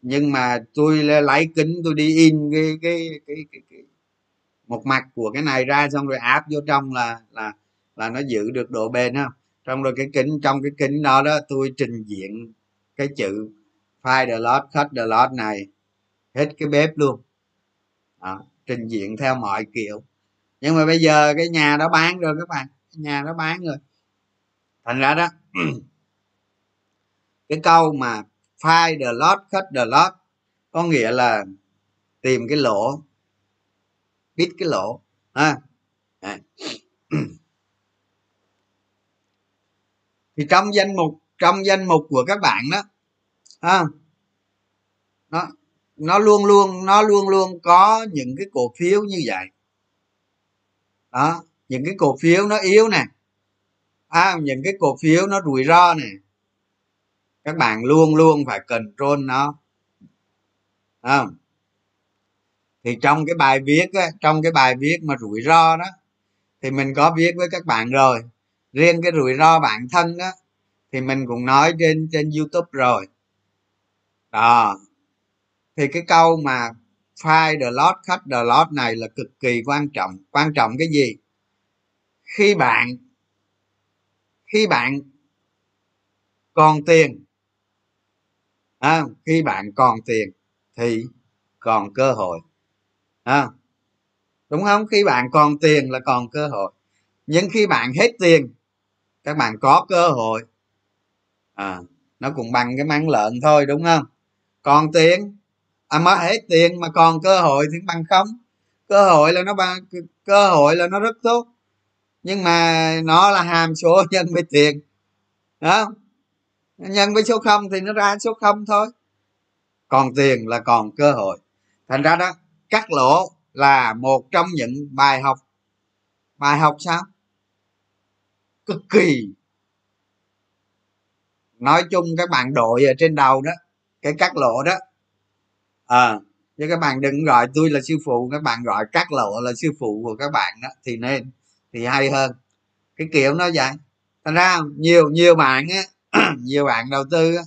nhưng mà tôi lấy kính tôi đi in cái cái cái, cái, cái một mặt của cái này ra xong rồi áp vô trong là là là nó giữ được độ bền ha. Trong rồi cái kính trong cái kính đó đó tôi trình diện cái chữ file the lot cut the lot này hết cái bếp luôn. Đó, trình diện theo mọi kiểu. Nhưng mà bây giờ cái nhà đó bán rồi các bạn nhà đó bán rồi thành ra đó, cái câu mà find the lot cut the lot có nghĩa là tìm cái lỗ biết cái lỗ, ha. À. thì trong danh mục, trong danh mục của các bạn đó, ha, nó nó luôn luôn, nó luôn luôn có những cái cổ phiếu như vậy. Đó, những cái cổ phiếu nó yếu nè à, những cái cổ phiếu nó rủi ro này các bạn luôn luôn phải control nó. Không? Thì trong cái bài viết á, trong cái bài viết mà rủi ro đó thì mình có viết với các bạn rồi. Riêng cái rủi ro bản thân đó thì mình cũng nói trên trên youtube rồi. Đó. Thì cái câu mà file the lot cut the lot này là cực kỳ quan trọng. Quan trọng cái gì? Khi bạn khi bạn còn tiền à, khi bạn còn tiền thì còn cơ hội à, đúng không? Khi bạn còn tiền là còn cơ hội. Nhưng khi bạn hết tiền các bạn có cơ hội. À, nó cũng bằng cái măng lợn thôi đúng không? Còn tiền à mà hết tiền mà còn cơ hội thì bằng không. Cơ hội là nó bằng cơ hội là nó rất tốt nhưng mà nó là hàm số nhân với tiền. Đó. Nhân với số không thì nó ra số không thôi. Còn tiền là còn cơ hội. Thành ra đó cắt lỗ là một trong những bài học. Bài học sao? Cực kỳ. Nói chung các bạn đội ở trên đầu đó cái cắt lỗ đó. À, chứ các bạn đừng gọi tôi là sư phụ các bạn gọi cắt lỗ là sư phụ của các bạn đó thì nên thì hay hơn. Cái kiểu nó vậy. Thành ra nhiều nhiều bạn á nhiều bạn đầu tư á,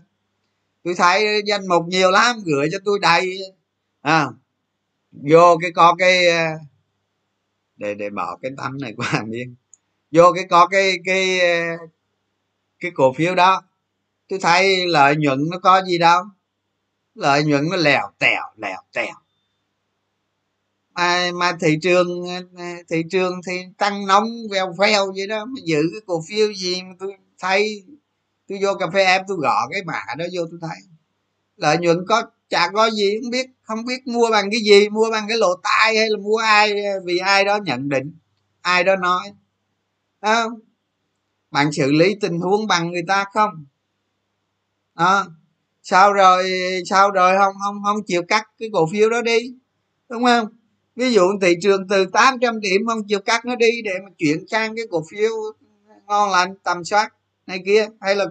tôi thấy danh mục nhiều lắm gửi cho tôi đầy. À, vô cái có cái à, để để bỏ cái tâm này qua miếng vô cái có cái cái à, cái cổ phiếu đó tôi thấy lợi nhuận nó có gì đâu. Lợi nhuận nó lèo tèo lèo tèo mà mà thị trường à, thị trường thì tăng nóng, veo veo vậy đó, mà giữ cái cổ phiếu gì mà tôi thấy, tôi vô cà phê em tôi gõ cái mã đó vô tôi thấy. Lợi nhuận có, chả có gì, không biết không biết mua bằng cái gì, mua bằng cái lỗ tai hay là mua ai, vì ai đó nhận định, ai đó nói. Không? Bạn xử lý tình huống bằng người ta không? Đó. Sao rồi sao rồi, không không không chịu cắt cái cổ phiếu đó đi, đúng không? Ví dụ thị trường từ 800 điểm không chịu cắt nó đi để mà chuyển sang cái cổ phiếu ngon lành, tầm soát này kia. Hay là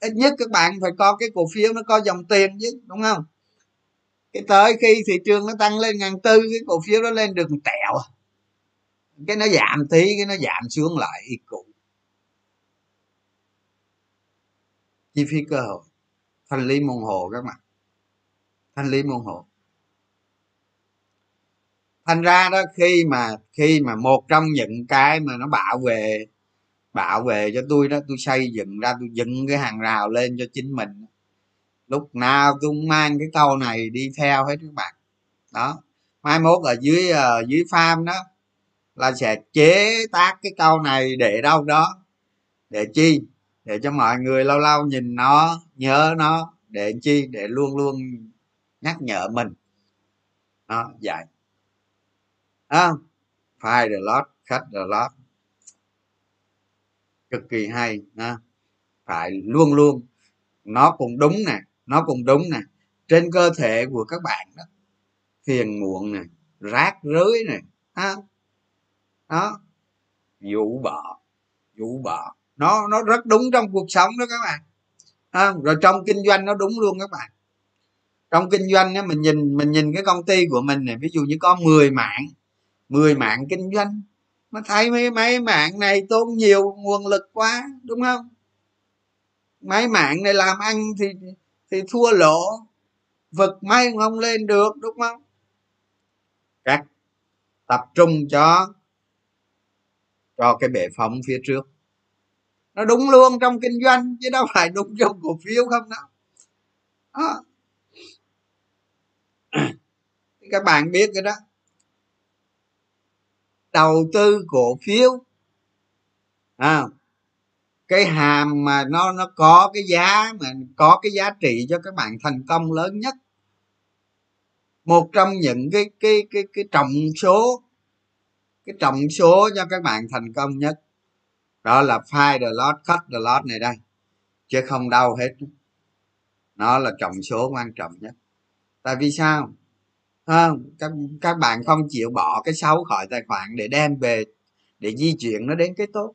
ít nhất các bạn phải có cái cổ phiếu nó có dòng tiền chứ, đúng không? Cái tới khi thị trường nó tăng lên ngàn tư, cái cổ phiếu nó lên được tẹo. Cái nó giảm tí, cái nó giảm xuống lại y cũ. Chi phí cơ hội. Thanh lý môn hồ các bạn. Thanh lý môn hồ thành ra đó, khi mà khi mà một trong những cái mà nó bảo vệ bảo vệ cho tôi đó, tôi xây dựng ra, tôi dựng cái hàng rào lên cho chính mình. Lúc nào tôi cũng mang cái câu này đi theo hết các bạn. Đó. Mai mốt ở dưới ở dưới farm đó là sẽ chế tác cái câu này để đâu đó. Để chi? Để cho mọi người lâu lâu nhìn nó, nhớ nó, để chi? Để luôn luôn nhắc nhở mình. Đó, vậy à, file the lot cut the lot cực kỳ hay à, phải luôn luôn. Nó cũng đúng nè nó cũng đúng nè. Trên cơ thể của các bạn đó phiền muộn nè rác rưới nè à, đó. Vũ bọ vũ bọ. Nó nó rất đúng trong cuộc sống đó các bạn. À, rồi trong kinh doanh nó đúng luôn các bạn. Trong kinh doanh á mình nhìn mình nhìn cái công ty của mình này ví dụ như có 10 mạng 10 mạng kinh doanh. Mà thấy mấy mấy mạng này tốn nhiều nguồn lực quá, đúng không? Mấy mạng này làm ăn thì thì thua lỗ, vực may không lên được, đúng không? Các tập trung cho cho cái bệ phóng phía trước. Nó đúng luôn trong kinh doanh, chứ đâu phải đúng trong cổ phiếu không đâu đó. các bạn biết cái đó đầu tư cổ phiếu. À, cái hàm mà nó nó có cái giá mà có cái giá trị cho các bạn thành công lớn nhất. Một trong những cái cái cái cái trọng số cái trọng số cho các bạn thành công nhất đó là find the lot cut the lot này đây chứ không đâu hết. Nó là trọng số quan trọng nhất. Tại vì sao? Không các các bạn không chịu bỏ cái xấu khỏi tài khoản để đem về để di chuyển nó đến cái tốt.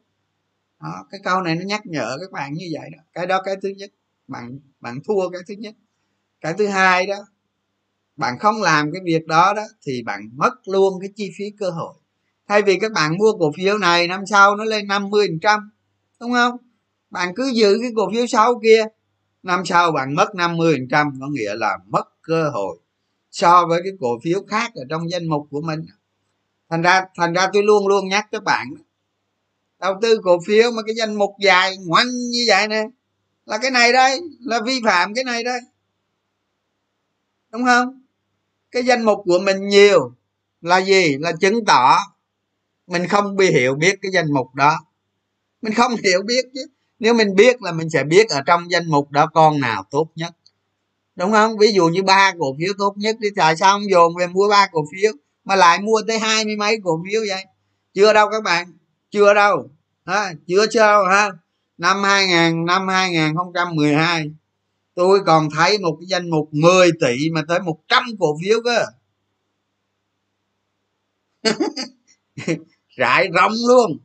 À, cái câu này nó nhắc nhở các bạn như vậy đó. Cái đó cái thứ nhất. Bạn bạn thua cái thứ nhất. Cái thứ hai đó bạn không làm cái việc đó đó thì bạn mất luôn cái chi phí cơ hội. Thay vì các bạn mua cổ phiếu này năm sau nó lên 50 phần trăm đúng không? Bạn cứ giữ cái cổ phiếu sau kia năm sau bạn mất 50 phần trăm có nghĩa là mất cơ hội so với cái cổ phiếu khác ở trong danh mục của mình. Thành ra thành ra tôi luôn luôn nhắc các bạn đầu tư cổ phiếu mà cái danh mục dài ngoan như vậy nè, là cái này đây, là vi phạm cái này đây. Đúng không? Cái danh mục của mình nhiều là gì? Là chứng tỏ mình không bị hiểu biết cái danh mục đó. Mình không hiểu biết chứ. Nếu mình biết là mình sẽ biết ở trong danh mục đó con nào tốt nhất đúng không? Ví dụ như ba cổ phiếu tốt nhất thì tại sao ông dồn về mua ba cổ phiếu mà lại mua tới hai mươi mấy cổ phiếu vậy? Chưa đâu các bạn, chưa đâu. Ha chưa chưa đâu ha năm 2000 năm 2012 tôi còn thấy một cái danh mục 10 tỷ mà tới 100 cổ phiếu cơ. Rải rộng luôn.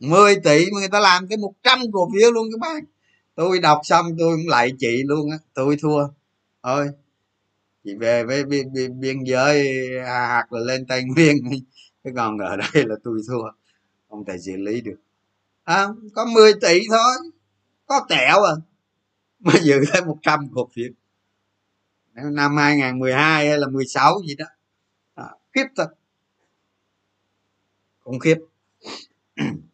10 tỷ mà người ta làm tới 100 cổ phiếu luôn các bạn tôi đọc xong tôi cũng lại chị luôn á, tôi thua ơi chị về với biên, biên, biên giới à, hoặc là lên tây nguyên. Cái còn ở đây là tôi thua. Không thể xử lý được. À, có 10 tỷ thôi. Có tẹo à. Mà giữ tới 100 cổ phiếu. Năm 2012 hay là 16 gì đó. À, khiếp thật. Khủng khiếp.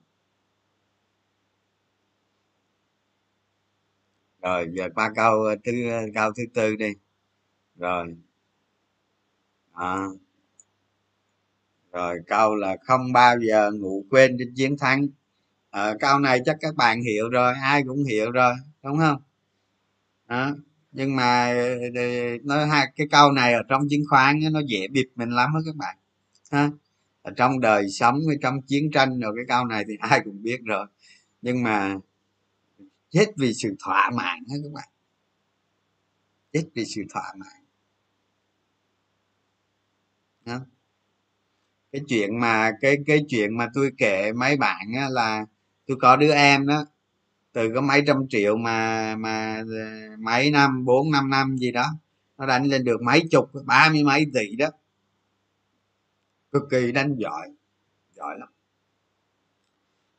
rồi giờ qua câu thứ câu thứ tư đi. Rồi. À. rồi câu là không bao giờ ngủ quên trên chiến thắng. À, câu này chắc các bạn hiểu rồi ai cũng hiểu rồi đúng không? À. nhưng mà nó hai cái câu này ở trong chứng khoán nó dễ bịp mình lắm đó các bạn. Ha. Ở trong đời sống trong chiến tranh rồi cái câu này thì ai cũng biết rồi. Nhưng mà chết vì sự thỏa mãn hết các bạn? Chết vì sự thỏa mãn. Đó. cái chuyện mà cái cái chuyện mà tôi kể mấy bạn á, là tôi có đứa em đó từ có mấy trăm triệu mà mà ờ, mấy năm bốn năm năm gì đó nó đánh lên được mấy chục ba mươi mấy tỷ đó. Cực kỳ đánh giỏi giỏi lắm.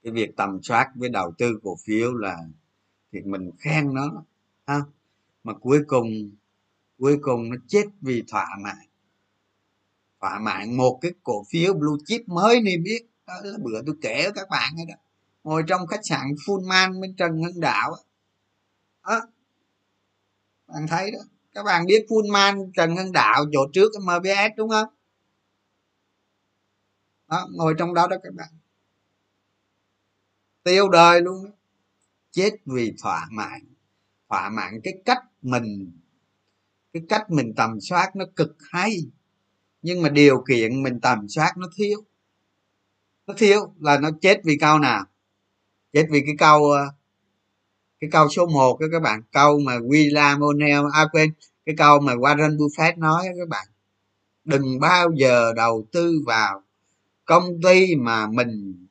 Cái việc tầm soát với đầu tư cổ phiếu là thì mình khen nó, ha. Mà cuối cùng cuối cùng nó chết vì thỏa mãn. Thỏa mãn một cái cổ phiếu blue chip mới niêm yết. Đó là bữa tôi kể với các bạn ấy đó. Ngồi trong khách sạn full man bên trần hưng đạo đó. Bạn thấy đó. Các bạn biết full man, trần hưng đạo chỗ trước mbs đúng không? Đó, ngồi trong đó đó các bạn. Tiêu đời luôn đó chết vì thỏa mãn. Thỏa mãn cái cách mình, cái cách mình tầm soát nó cực hay, nhưng mà điều kiện mình tầm soát nó thiếu. Nó thiếu là nó chết vì câu nào? Chết vì cái câu ờ, cái câu số 1 đó các bạn. Câu mà William O'Neill à quên, cái câu mà Warren Buffett nói đó các bạn. Đừng bao giờ đầu tư vào công ty mà mình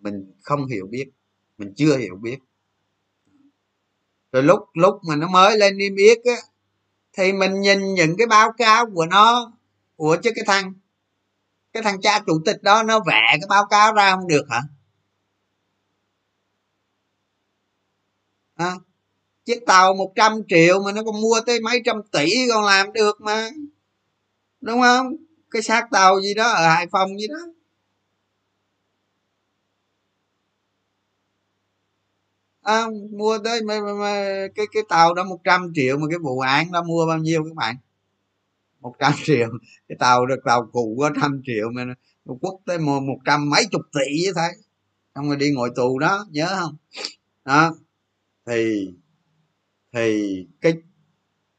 mình không hiểu biết mình chưa hiểu biết. Rồi lúc lúc mà nó mới lên niêm yết á thì mình nhìn những cái báo cáo của nó của chứ cái thằng cái thằng cha chủ tịch đó nó vẽ cái báo cáo ra không được hả? À, chiếc tàu 100 triệu mà nó còn mua tới mấy trăm tỷ còn làm được mà. Đúng không? Cái xác tàu gì đó ở hải phòng gì đó. À, mua tới mà, mà, mà, cái cái tàu đó 100 triệu mà cái vụ án đó mua bao nhiêu các bạn? 100 triệu. Cái tàu được tàu cũ có trăm triệu mà nó quất tới một trăm mấy chục tỷ như thế xong rồi đi ngồi tù đó nhớ không? Đó. Thì thì cái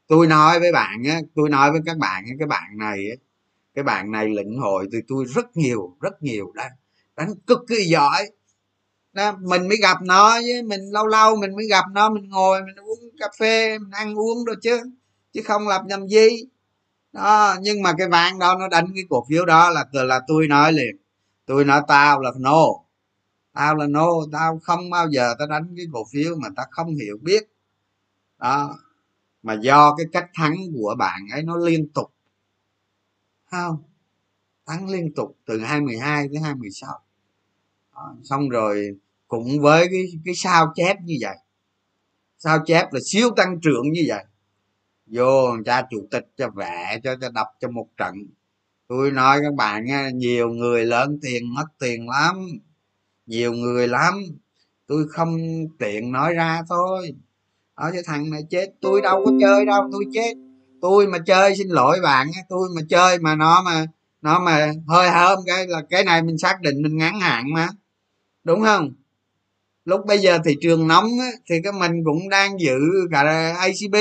tôi nói với bạn á tôi nói với các bạn cái bạn này á cái bạn này lĩnh hội từ tôi rất nhiều rất nhiều đang đánh cực kỳ giỏi đó, mình mới gặp nó với mình lâu lâu mình mới gặp nó mình ngồi mình uống cà phê mình ăn uống rồi chứ chứ không làm nhầm gì. Đó nhưng mà cái ván đó nó đánh cái cổ phiếu đó là là tôi nói liền. Tôi nói tao là no. Tao là no tao không bao giờ tao đánh cái cổ phiếu mà tao không hiểu biết. Đó mà do cái cách thắng của bạn ấy nó liên tục. Không? Thắng liên tục từ 2012 tới 2016 À, xong rồi cũng với cái cái sao chép như vậy. Sao chép là siêu tăng trưởng như vậy. Vô cha chủ tịch cho vẽ, cho cho đọc cho một trận. Tôi nói các bạn nha nhiều người lớn tiền, mất tiền lắm. Nhiều người lắm. Tôi không tiện nói ra thôi. Ở cái thằng này chết, tôi đâu có chơi đâu, tôi chết. Tôi mà chơi xin lỗi bạn tôi mà chơi mà nó mà nó mà hơi hơn cái là cái này mình xác định mình ngắn hạn mà đúng không? Lúc bây giờ thị trường nóng á, thì cái mình cũng đang giữ cả acb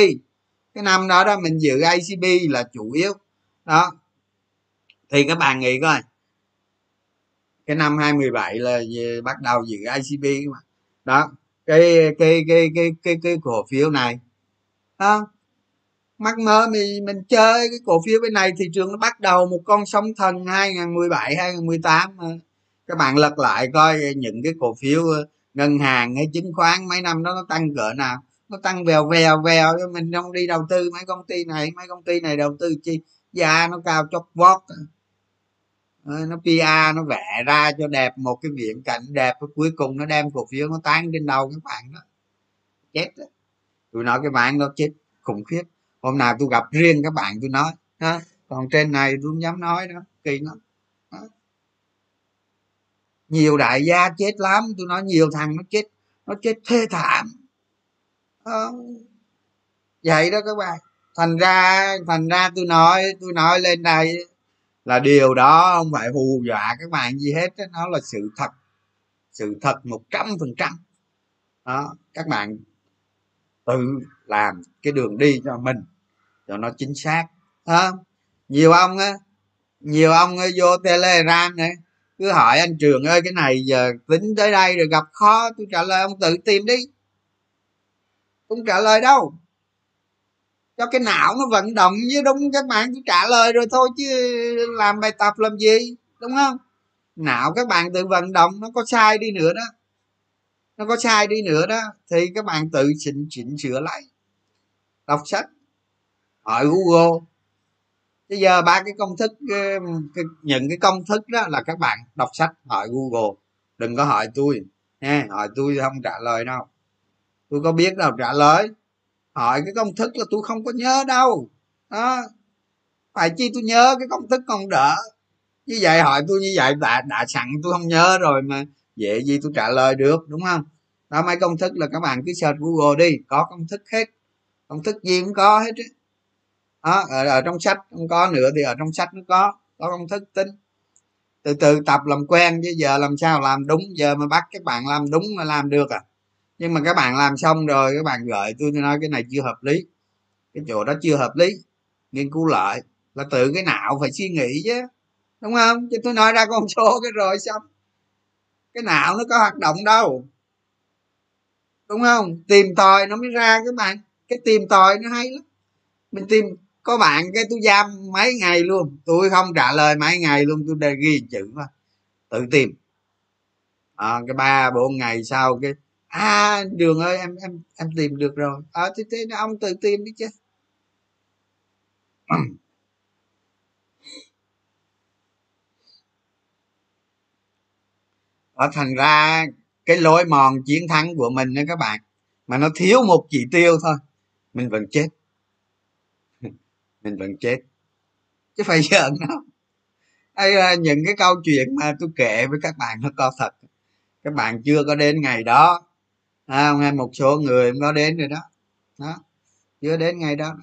cái năm đó đó mình giữ acb là chủ yếu. Đó. Thì các bạn nghĩ coi. Cái năm 2017 là bắt đầu giữ ICB mà. Đó. Cái cái cái cái cái cái cổ phiếu này. Đó. Mắc mơ mình mình chơi cái cổ phiếu bên này thị trường nó bắt đầu một con sóng thần 2017 2018 mà các bạn lật lại coi những cái cổ phiếu ờ, ngân hàng hay chứng khoán mấy năm đó nó tăng cỡ nào nó tăng vèo vèo vèo cho mình không đi đầu tư mấy công ty này, mấy công ty này đầu tư chi giá nó cao chót vót ờ, nó PR nó vẽ ra cho đẹp một cái viễn cảnh đẹp cuối cùng nó đem cổ phiếu nó tán trên đầu các bạn đó chết đó. tôi nói cái bạn nó chết khủng khiếp hôm nào tôi gặp riêng các bạn tôi nói đó. còn trên này tôi không dám nói đó kỳ lắm nhiều đại gia chết lắm, tôi nói nhiều thằng nó chết nó chết thê thảm đó. vậy đó các bạn thành ra thành ra tôi nói tôi nói lên đây là điều đó không phải hù dọa các bạn gì hết nó là sự thật sự thật một trăm phần trăm đó, các bạn tự làm cái đường đi cho mình, cho nó chính xác đó. nhiều ông á, nhiều ông vô telegram này cứ hỏi anh trường ơi, cái này giờ tính tới đây rồi gặp khó, tôi trả lời ông tự tìm đi. Không trả lời đâu. Cho cái não nó vận động với đúng, các bạn cứ trả lời rồi thôi chứ làm bài tập làm gì, đúng không? Não các bạn tự vận động, nó có sai đi nữa đó. Nó có sai đi nữa đó, thì các bạn tự chỉnh chỉnh sửa lại. Đọc sách. Hỏi google bây giờ ba cái công thức những cái công thức đó là các bạn đọc sách, hỏi google. Đừng có hỏi tôi nha hỏi tôi không trả lời đâu. Tôi có biết đâu, trả lời. Hỏi cái công thức là tôi không có nhớ đâu. Đó. Phải chi tôi nhớ cái công thức còn đỡ. Như vậy hỏi tôi như vậy đã đã sẵn, tôi không nhớ rồi mà dễ gì tôi trả lời được, đúng không? Đó, mấy công thức là các bạn cứ search google đi, có công thức hết. Công thức gì cũng có hết đó ở, ở trong sách không có nữa thì ở trong sách nó có có công thức tính. Từ từ tập làm quen chứ giờ làm sao làm đúng giờ mà bắt các bạn làm đúng mà làm được à. Nhưng mà các bạn làm xong rồi các bạn gợi tôi nói cái này chưa hợp lý. Cái chỗ đó chưa hợp lý nghiên cứu lại là tự cái não phải suy nghĩ chứ đúng không? Chứ tôi nói ra con số cái rồi xong. Cái não nó có hoạt động đâu đúng không? Tìm tòi nó mới ra các bạn. Cái tìm tòi nó hay lắm. Mình tìm có bạn cái tôi giam mấy ngày luôn. Tôi không trả lời mấy ngày luôn tôi đề ghi chữ mà. Tự tìm. À, cái ba bốn ngày sau cái à đường ơi em em em tìm được rồi. À, thế thế ông tự tìm đi chứ. Ở thành ra cái lối mòn chiến thắng của mình đó các bạn mà nó thiếu một chỉ tiêu thôi mình vẫn chết mình vẫn chết. Chứ phải giỡn đâu hay những cái câu chuyện mà tôi kể với các bạn nó có thật. Các bạn chưa có đến ngày đó à, hay một số người có đến rồi đó. Đó chưa đến ngày đó.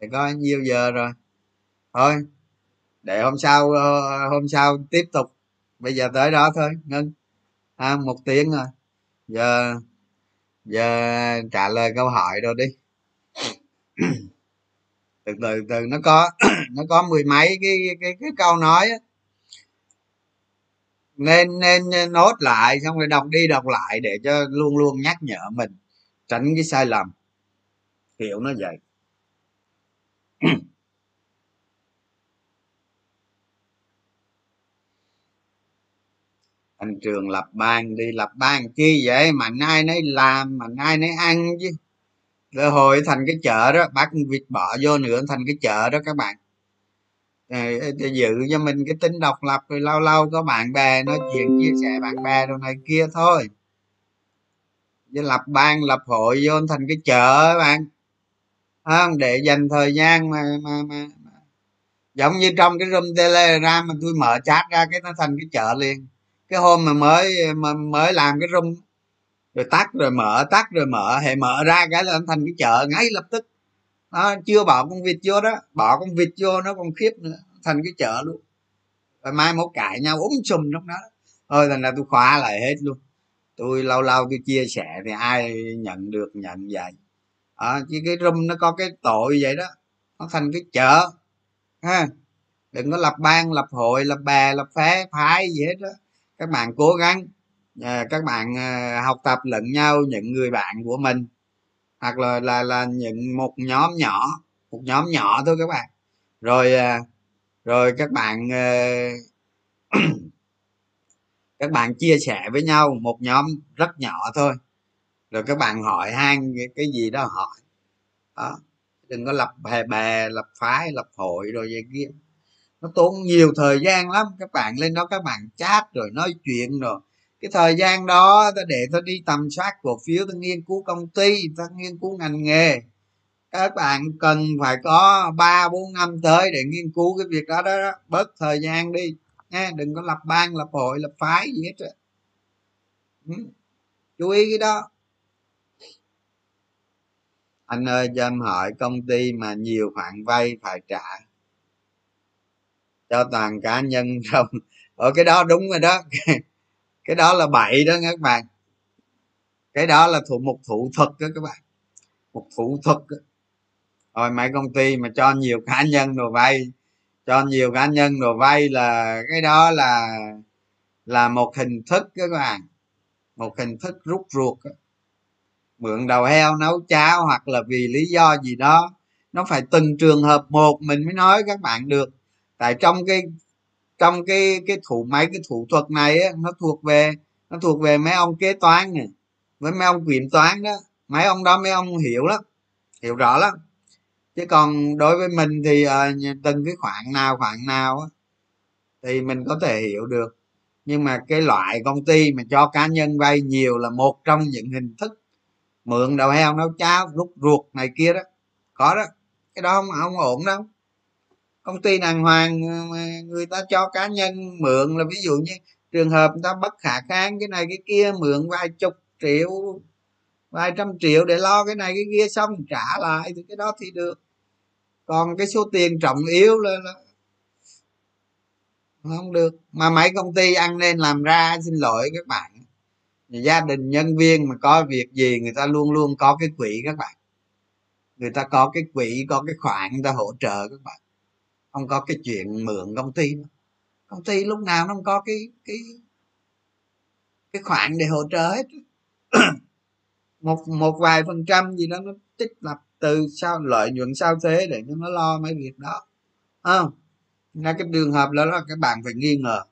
Để coi nhiêu giờ rồi? Thôi để hôm sau ờ, hôm sau tiếp tục. Bây giờ tới đó thôi ngưng à, một tiếng rồi. Giờ giờ trả lời câu hỏi rồi đi từ từ từ, nó có nó có mười mấy cái cái cái câu nói á. Nên nên nốt lại, xong rồi đọc đi đọc lại để cho luôn luôn nhắc nhở mình, tránh cái sai lầm. Hiểu nó vậy. Anh trường lập ban đi, lập ban chi vậy? Mà nay nấy làm mà nay nấy ăn chứ để hồi thành cái chợ đó bác vịt bỏ vô nữa thành cái chợ đó các bạn. Ờ, ờ, để giữ cho mình cái tính độc lập rồi lâu lâu có bạn bè nói chuyện chia sẻ bạn bè đồ này kia thôi. Chứ lập ban lập hội vô thành cái chợ bạn. Không để dành thời gian mà, mà, mà, mà. Giống như trong cái room telegram mà tôi mở chat ra cái nó thành cái chợ liền. Cái hôm mà mới mà mới làm cái room rồi tắt rồi mở tắt rồi mở. Hệ mở ra cái là thành cái chợ ngay lập tức. Nó chưa bỏ con vịt vô đó. Bỏ con vịt vô nó còn khiếp nữa. Thành cái chợ luôn. Rồi mai mốt cãi nhau úng sùm trong đó thôi thành ra tôi khóa lại hết luôn. Tôi lâu lâu tôi chia sẻ thì ai nhận được nhận vậy. À, chứ cái room nó có cái tội vậy đó. Nó thành cái chợ. Ha. Đừng có lập ban lập hội lập bè lập phé phái gì hết đó. Các bạn cố gắng à, các bạn à, học tập lẫn nhau những người bạn của mình hoặc là là là những một nhóm nhỏ một nhóm nhỏ thôi các bạn. Rồi à, rồi các bạn à, các bạn chia sẻ với nhau một nhóm rất nhỏ thôi. Rồi các bạn hỏi han cái gì đó hỏi. Đó đừng có lập bè bè lập phái lập hội rồi vậy kia. Nó tốn nhiều thời gian lắm các bạn lên đó các bạn chat rồi nói chuyện rồi cái thời gian đó ta để ta đi tầm soát cổ phiếu ta nghiên cứu công ty ta nghiên cứu ngành nghề các bạn cần phải có ba bốn năm tới để nghiên cứu cái việc đó đó, đó. bớt thời gian đi nha đừng có lập ban lập hội lập phái gì hết ừ. chú ý cái đó anh ơi cho em hỏi công ty mà nhiều khoản vay phải trả cho toàn cá nhân không ở cái đó đúng rồi đó cái đó là bậy đó các bạn cái đó là thủ, một thủ thuật đó các bạn một thủ thuật đó. rồi mấy công ty mà cho nhiều cá nhân đồ vay, cho nhiều cá nhân đồ vay là cái đó là là một hình thức các bạn một hình thức rút ruột đó. mượn đầu heo nấu cháo hoặc là vì lý do gì đó, nó phải từng trường hợp một mình mới nói các bạn được tại trong cái trong cái cái thủ máy cái thủ thuật này á, nó thuộc về nó thuộc về mấy ông kế toán này với mấy ông kiểm toán đó. Mấy ông đó mấy ông hiểu lắm hiểu rõ lắm. Chứ còn đối với mình thì uh, từng cái khoản nào khoản nào á, thì mình có thể hiểu được. Nhưng mà cái loại công ty mà cho cá nhân vay nhiều là một trong những hình thức mượn đầu heo nấu cháo rút ruột này kia đó. Có đó. Cái đó không, không ổn đâu công ty đàng hoàng ờ, người ta cho cá nhân mượn là ví dụ như trường hợp người ta bất khả kháng cái này cái kia mượn vài chục triệu vài trăm triệu để lo cái này cái kia xong trả lại thì cái đó thì được. Còn cái số tiền trọng yếu là, là không được. Mà mấy công ty ăn nên làm ra xin lỗi các bạn. Gia đình nhân viên mà có việc gì người ta luôn luôn có cái quỹ các bạn. Người ta có cái quỹ có cái khoản người ta hỗ trợ các bạn không có cái chuyện mượn công ty công ty lúc nào nó không có cái cái cái khoản để hỗ trợ hết. Một một vài phần trăm gì đó nó tích lập từ sau lợi nhuận sau thế để cho nó lo mấy việc đó. Không? À, cái trường hợp đó là các bạn phải nghi ngờ.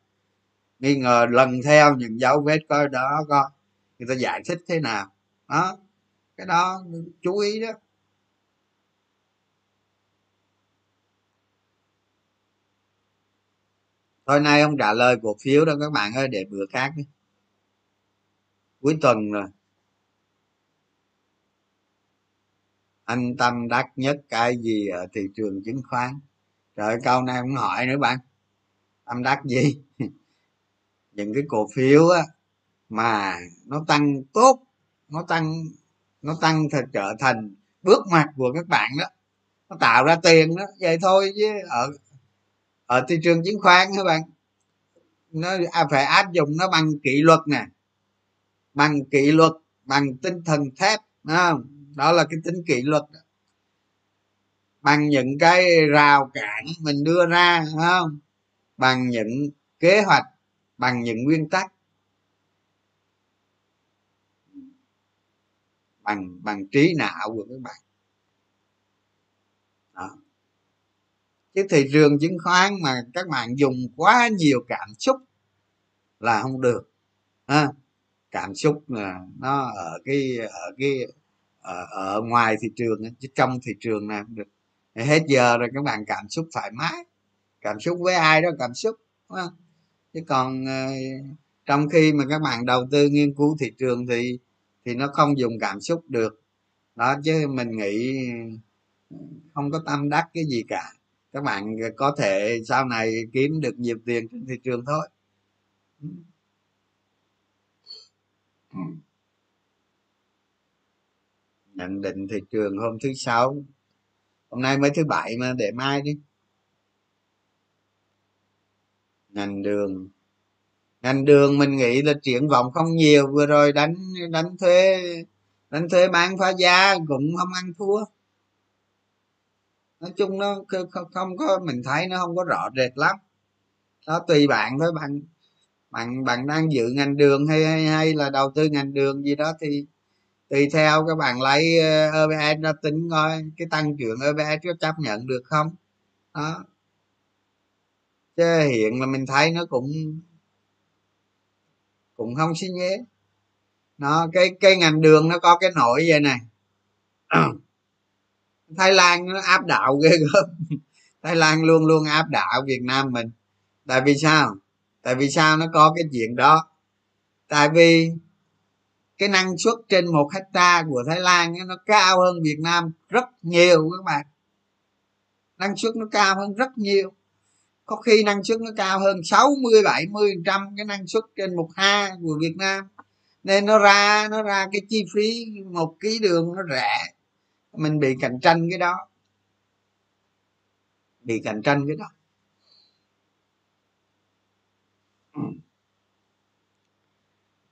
Nghi ngờ lần theo những dấu vết coi đó coi người ta giải thích thế nào. Đó. Cái đó chú ý đó. Thôi nay không trả lời cổ phiếu đâu các bạn ơi, để bữa khác đi cuối tuần rồi. Anh tâm đắc nhất cái gì ở thị trường chứng khoán? Trời câu này không hỏi nữa bạn. Tâm đắc gì? Những cái cổ phiếu á mà nó tăng tốt, nó tăng nó tăng thật trở thành bước mặt của các bạn đó. Nó tạo ra tiền đó, vậy thôi chứ ở ở thị trường chứng khoán các bạn? Nó à, phải áp dụng nó bằng kỷ luật nè. Bằng kỷ luật, bằng tinh thần thép không? đó là cái tính kỷ luật. Bằng những cái rào cản mình đưa ra không? Bằng những kế hoạch, bằng những nguyên tắc. Bằng bằng trí não của các bạn đó cái thị trường chứng khoán mà các bạn dùng quá nhiều cảm xúc là không được. Ha cảm xúc là nó ở cái ở cái ở, ở ngoài thị trường chứ trong thị trường này không được. Hết giờ rồi các bạn cảm xúc thoải mái cảm xúc với ai đó cảm xúc đúng không? chứ còn ờ, trong khi mà các bạn đầu tư nghiên cứu thị trường thì thì nó không dùng cảm xúc được. Đó chứ mình nghĩ ờ, không có tâm đắc cái gì cả các bạn có thể sau này kiếm được nhiều tiền trên thị trường thôi. Nhận định thị trường hôm thứ sáu. Hôm nay mới thứ bảy mà, để mai đi. Ngành đường. Ngành đường mình nghĩ là triển vọng không nhiều, vừa rồi đánh đánh thuế đánh thuế bán phá giá cũng không ăn thua nói chung nó không có mình thấy nó không có rõ rệt lắm. Đó tùy bạn thôi bạn bạn bạn đang dự ngành đường hay hay, hay là đầu tư ngành đường gì đó thì tùy theo các bạn lấy ờ, EPS ra tính coi cái tăng trưởng EPS có chấp nhận được không. Đó. Chứ hiện là mình thấy nó cũng cũng không xí nhé nó cái cái ngành đường nó có cái nổi vậy này thái lan nó áp đảo ghê gớm. Thái lan luôn luôn áp đảo việt nam mình. Tại vì sao? Tại vì sao nó có cái chuyện đó? Tại vì cái năng suất trên một hecta của thái lan nó cao hơn việt nam rất nhiều các bạn. Năng suất nó cao hơn rất nhiều. Có khi năng suất nó cao hơn 60 70 trăm cái năng suất trên một ha của Việt Nam. Nên nó ra nó ra cái chi phí một ký đường nó rẻ mình bị cạnh tranh cái đó. Bị cạnh tranh cái đó.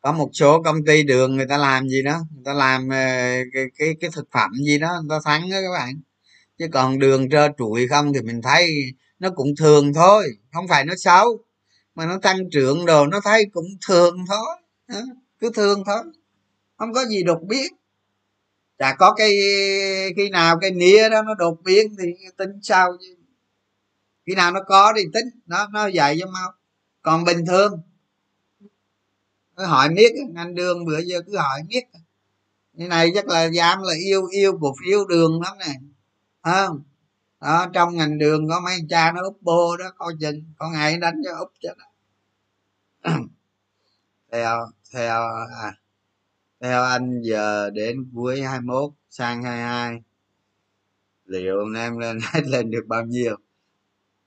Có một số công ty đường người ta làm gì đó người ta làm ờ, cái cái, cái thực phẩm gì đó người ta thắng đó các bạn. Chứ còn đường trơ trụi không thì mình thấy nó cũng thường thôi không phải nó xấu. Mà nó tăng trưởng đồ nó thấy cũng thường thôi. Cứ thường thôi. Không có gì đột biến chả có cái khi nào cái nia đó nó đột biến thì tính sao chứ. Khi nào nó có thì tính nó nó dạy cho mau. Còn bình thường cứ hỏi miết ngành đường bữa giờ cứ hỏi miết như này chắc là dám là yêu yêu cổ phiếu đường lắm này không? Đó trong ngành đường có mấy cha nó úp bô đó coi chừng con ngày đánh cho úp cho nó. Theo theo à, theo anh giờ đến cuối 21 sang 22 liệu anh em lên hết lên được bao nhiêu?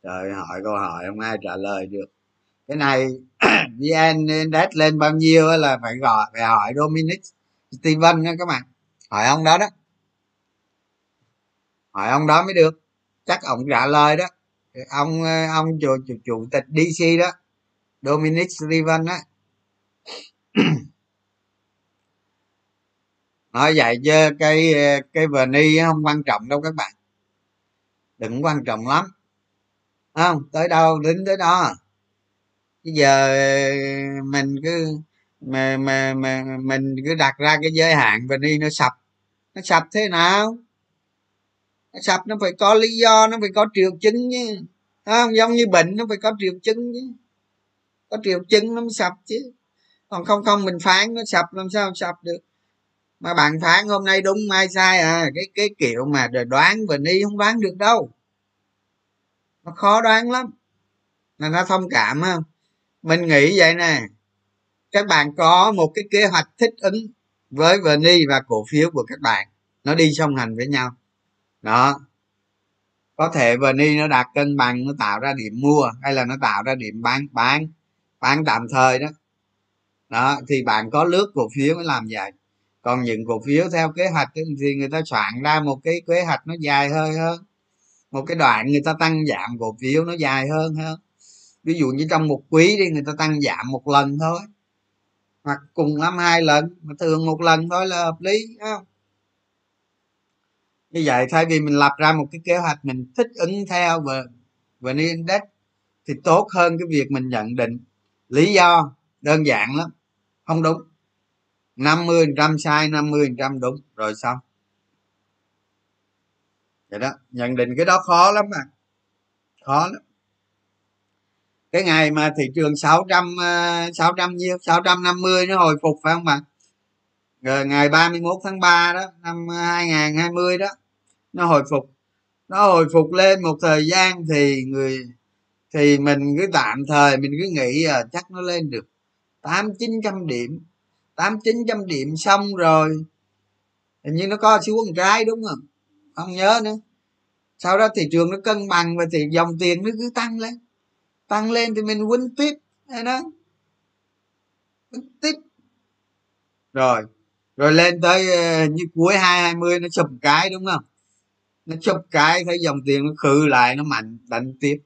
Trời hỏi câu hỏi không ai trả lời được. Cái này vn index lên bao nhiêu là phải gọi phải hỏi dominic steven nha các bạn. Hỏi ông đó đó. Hỏi ông đó mới được. Chắc ông trả lời đó. Ông ờ, ông chủ, chủ, chủ tịch dc đó dominic steven á. nói vậy chứ cái cái vni không quan trọng đâu các bạn. Đừng quan trọng lắm. Không? Tới đâu đến tới đó. Bây giờ mình cứ, mà mà mà, mình cứ đặt ra cái giới hạn vni nó sập. Nó sập thế nào? Nó sập nó phải có lý do, nó phải có triệu chứng chứ. Không? Giống như bệnh nó phải có triệu chứng chứ. Có triệu chứng nó mới sập chứ. Còn không không mình phán nó sập làm sao sập được mà bạn phán hôm nay đúng mai sai à. Cái cái kiểu mà đoán và ni không đoán được đâu. Nó khó đoán lắm. Là nó thông cảm không mình nghĩ vậy nè. Các bạn có một cái kế hoạch thích ứng với vni và cổ phiếu của các bạn. Nó đi song hành với nhau. Đó. Có thể vni nó đạt cân bằng, nó tạo ra điểm mua hay là nó tạo ra điểm bán bán bán tạm thời đó. Đó, thì bạn có lướt cổ phiếu mới làm vậy còn những cổ phiếu theo kế hoạch thì người ta soạn ra một cái kế hoạch nó dài hơi hơn. Một cái đoạn người ta tăng giảm cổ phiếu nó dài hơn hơn. Ví dụ như trong một quý đi, người ta tăng giảm một lần thôi. Hoặc cùng lắm hai lần, mà thường một lần thôi là hợp lý không? Như vậy thay vì mình lập ra một cái kế hoạch mình thích ứng theo và và index, thì tốt hơn cái việc mình nhận định. Lý do, đơn giản lắm, không đúng. 50 trăm sai 50 trăm đúng. Rồi xong. Vậy đó nhận định cái đó khó lắm mà khó lắm. Cái ngày mà thị trường 600 600 ờ, nhiêu? 650 nó hồi phục phải không bạn? Rồi ngày 31 tháng 3 đó năm 2020 đó nó hồi phục. Nó hồi phục lên một thời gian thì người thì mình cứ tạm thời mình cứ nghĩ à, chắc nó lên được tám chín trăm điểm tám chín trăm điểm xong rồi. Hình như nó co xuống con cái đúng không? Không nhớ nữa. Sau đó thị trường nó cân bằng và thì dòng tiền nó cứ tăng lên. Tăng lên thì mình win tiếp. Hay đó. Win tiếp. Rồi. Rồi lên tới ờ, như cuối hai hai mươi nó chụp cái đúng không? Nó chụp cái thấy dòng tiền nó khự lại, nó mạnh, đánh tiếp.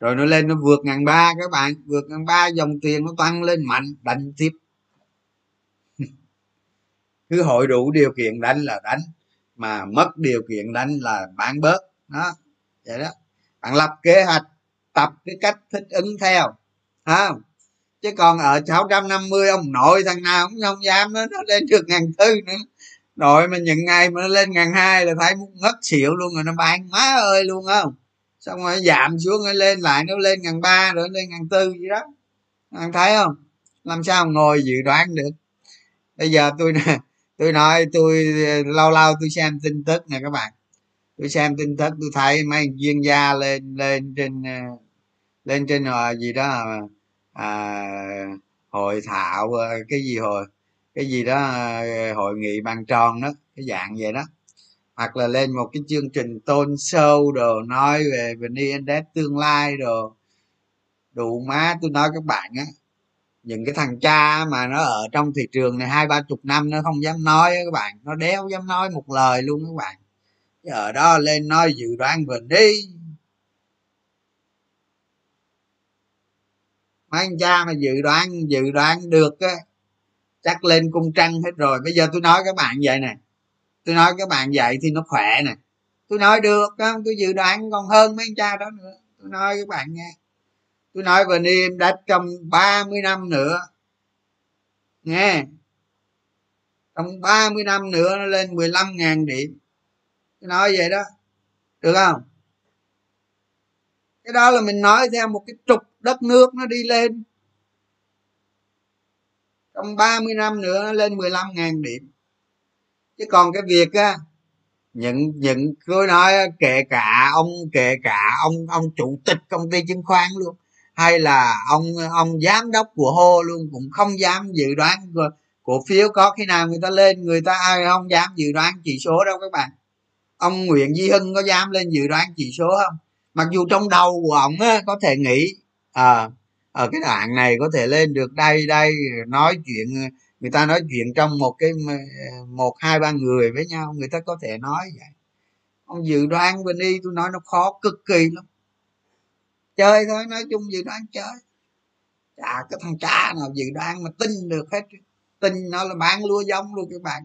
Rồi nó lên nó vượt ngàn ba các bạn. Vượt ngàn ba dòng tiền nó tăng lên mạnh, đánh tiếp cứ hội đủ điều kiện đánh là đánh, mà mất điều kiện đánh là bán bớt. Đó, vậy đó. Bạn lập kế hoạch, tập cái cách thích ứng theo ha chứ còn ở 650 ông nội thằng nào cũng không dám nó nó lên được ngàn tư nữa. Nội mà những ngày mà nó lên ngàn hai là thấy muốn ngất xỉu luôn rồi nó bán má ơi luôn không? Xong rồi giảm xuống rồi lên lại, nó lên ngàn ba rồi lên ngàn tư gì đó. Anh thấy không? Làm sao ngồi dự đoán được? Bây giờ tôi nè tôi nói tôi ờ, lâu lâu tôi xem tin tức nè các bạn. Tôi xem tin tức tôi thấy mấy chuyên gia lên lên trên ờ, lên trên uh, gì đó à, hội thảo ờ, cái gì hồi cái gì đó hội nghị bàn tròn đó cái dạng vậy đó. Hoặc là lên một cái chương trình tôn sâu đồ nói về vn index tương lai đồ đủ má tôi nói các bạn á những cái thằng cha mà nó ở trong thị trường này hai ba chục năm nó không dám nói các bạn. Nó đéo dám nói một lời luôn các bạn. Ở đó lên nói dự đoán vn đi. Mấy anh cha mà dự đoán dự đoán được á, chắc lên cung trăng hết rồi. Bây giờ tôi nói các bạn vậy nè. Tôi nói các bạn vậy thì nó khỏe nè. Tôi nói được, không, tôi dự đoán còn hơn mấy anh cha đó nữa. Tôi nói các bạn nghe tôi nói và niêm đã trong 30 năm nữa. Nghe. Trong 30 năm nữa nó lên 15.000 điểm. Tôi nói vậy đó. Được không? Cái đó là mình nói theo một cái trục đất nước nó đi lên. Trong 30 năm nữa nó lên 15.000 điểm. Chứ còn cái việc á, những những, tôi nói kể cả ông, kể cả ông ông chủ tịch công ty chứng khoán luôn hay là ông ông giám đốc của hô luôn cũng không dám dự đoán cổ phiếu có khi nào người ta lên người ta ai không dám dự đoán chỉ số đâu các bạn. Ông nguyễn duy hưng có dám lên dự đoán chỉ số không? Mặc dù trong đầu của ông á, có thể nghĩ à, ở cái đoạn này có thể lên được đây đây nói chuyện người ta nói chuyện trong một cái ờ, một hai ba người với nhau người ta có thể nói vậy. Ông dự đoán bên đi tôi nói nó khó cực kỳ lắm chơi thôi, nói chung dự đoán chơi. Chả cái thằng cha nào dự đoán mà tin được hết. Tin nó là bán lúa giống luôn các bạn.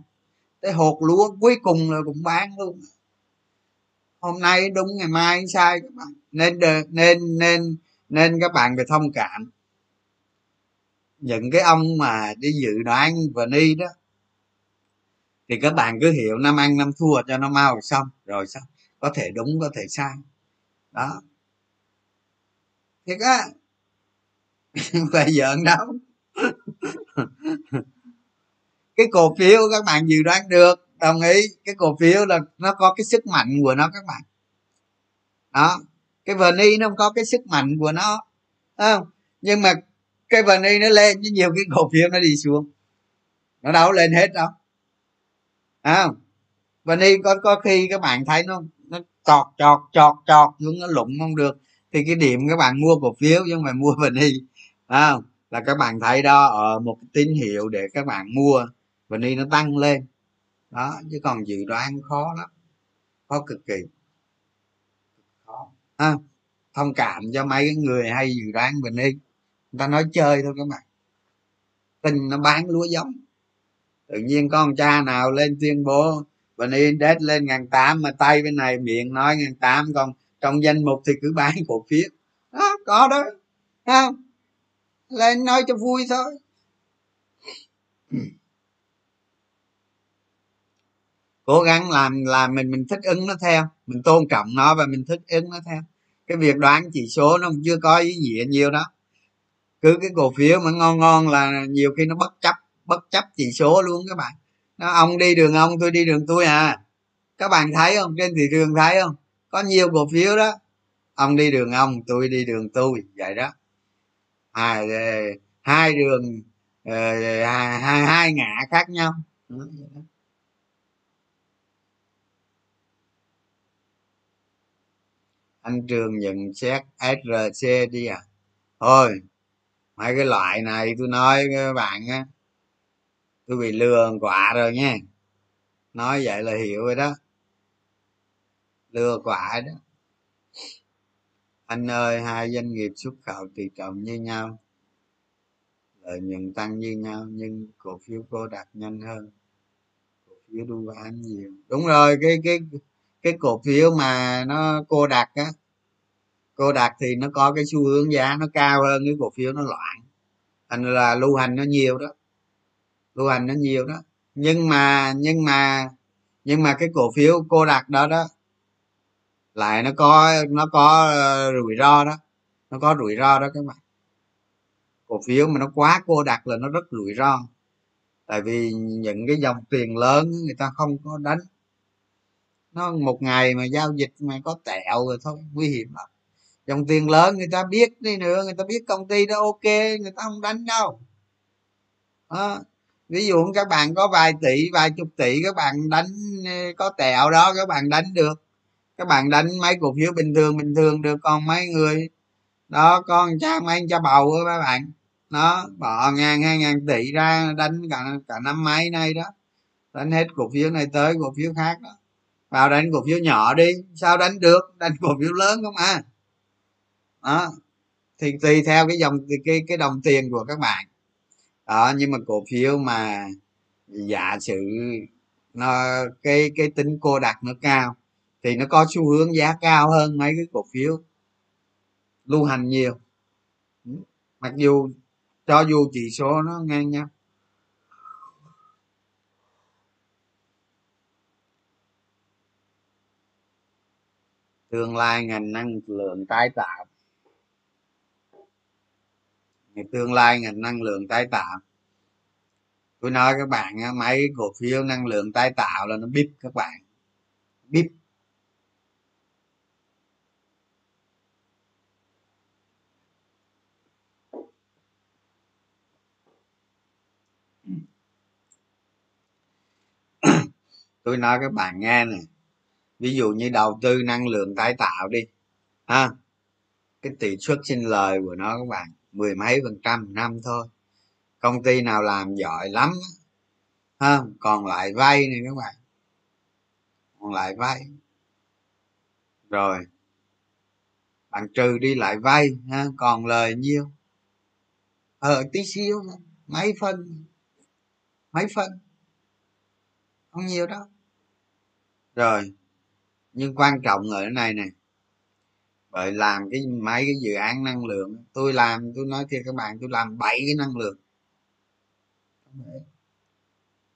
Cái hột lúa cuối cùng là cũng bán luôn. Hôm nay đúng ngày mai sai các bạn? Nên nên nên nên các bạn phải thông cảm. Những cái ông mà đi dự đoán và đi đó, thì các bạn cứ hiểu, năm ăn năm thua cho nó mau xong, rồi xong có thể đúng, có thể sai. Đó thiệt á. Phải giỡn đâu. Cái cổ phiếu các bạn dự đoán được đồng ý. Cái cổ phiếu là nó có cái sức mạnh của nó các bạn. Đó. Cái vni nó không có cái sức mạnh của nó không? Nhưng mà cái vni nó lên chứ nhiều cái cổ phiếu nó đi xuống. Nó đâu lên hết đâu. À, vni có có khi các bạn thấy nó nó chọt chọt chọt chọt xuống nó lụng không được thì cái điểm các bạn mua cổ phiếu chứ không phải mua đi à, là các bạn thấy đó ở một cái tín hiệu để các bạn mua vni nó tăng lên. Đó chứ còn dự đoán khó lắm khó cực kỳ. Khó. À, thông cảm cho mấy cái người hay dự đoán vni người ta nói chơi thôi các bạn. Tình nó bán lúa giống. Tự nhiên con cha nào lên tuyên bố vn index lên ngàn tám mà tay bên này miệng nói ngàn tám con trong danh mục thì cứ bán cổ phiếu đó, có đó. Không? Lên nói cho vui thôi. Cố gắng làm làm mình mình thích ứng nó theo. Mình tôn trọng nó và mình thích ứng nó theo. Cái việc đoán chỉ số nó chưa có ý nghĩa nhiều đó. Cứ cái cổ phiếu mà ngon ngon là nhiều khi nó bất chấp bất chấp chỉ số luôn các bạn. Nó, ông đi đường ông, tôi đi đường tôi à. Các bạn thấy không? Trên thị trường thấy không? Có nhiều cổ phiếu đó. Ông đi đường ông tôi đi đường tôi vậy đó. Hai ờ, hai đường ờ, hai, hai, hai ngã khác nhau. Anh trường nhận xét src đi à. Thôi mấy cái loại này tôi nói các bạn á tôi bị lừa quả rồi nha. Nói vậy là hiểu rồi đó lừa quại đó. Anh ơi, hai doanh nghiệp xuất khẩu tỷ trọng như nhau, lợi nhuận tăng như nhau, nhưng cổ phiếu cô đạt nhanh hơn, cổ phiếu đu bán nhiều. Đúng rồi, cái cái cái cổ phiếu mà nó cô đạt á, cô đạt thì nó có cái xu hướng giá nó cao hơn, cái cổ phiếu nó loạn. Thành là lưu hành nó nhiều đó, lưu hành nó nhiều đó. Nhưng mà nhưng mà nhưng mà cái cổ phiếu cô đạt đó đó lại nó có nó có ờ, rủi ro đó. Nó có rủi ro đó các bạn. Cổ phiếu mà nó quá cô đặc là nó rất rủi ro. Tại vì những cái dòng tiền lớn người ta không có đánh. Nó một ngày mà giao dịch mà có tẹo rồi thôi, nguy hiểm lắm. Dòng tiền lớn người ta biết đi nữa, người ta biết công ty đó ok, người ta không đánh đâu. Đó. ví dụ các bạn có vài tỷ, vài chục tỷ, các bạn đánh ờ, có tẹo đó, các bạn đánh được các bạn đánh mấy cổ phiếu bình thường bình thường được, còn mấy người đó con cha mấy cha bầu các bạn. Nó bỏ ngàn hai ngàn tỷ ra, đánh cả cả năm mấy nay đó. Đánh hết cổ phiếu này tới cổ phiếu khác đó. Vào đánh cổ phiếu nhỏ đi, sao đánh được? Đánh cổ phiếu lớn không à? Đó, thì tùy theo cái dòng cái cái đồng tiền của các bạn. Đó, nhưng mà cổ phiếu mà giả sử nó, cái cái tính cô đặc nó cao thì nó có xu hướng giá cao hơn mấy cái cổ phiếu lưu hành nhiều. Mặc dù cho dù chỉ số nó ngang nhau. Tương lai ngành năng lượng tái tạo. Tương lai ngành năng lượng tái tạo. Tôi nói các bạn mấy cổ phiếu năng lượng tái tạo là nó bíp các bạn. Bíp. Tôi nói các bạn nghe nè. Ví dụ như đầu tư năng lượng tái tạo đi, ha. Cái tỷ suất sinh lời của nó các bạn, mười mấy phần trăm năm thôi. Công ty nào làm giỏi lắm ha. Còn lại vay này các bạn. Còn lại vay. Rồi. Bạn trừ đi lại vay, ha, còn lời nhiêu? Ờ tí xíu mấy phân mấy phân không nhiều đâu rồi. Nhưng quan trọng ở cái này bởi làm cái mấy cái dự án năng lượng. Tôi làm tôi nói thiệt các bạn tôi làm bảy cái năng lượng.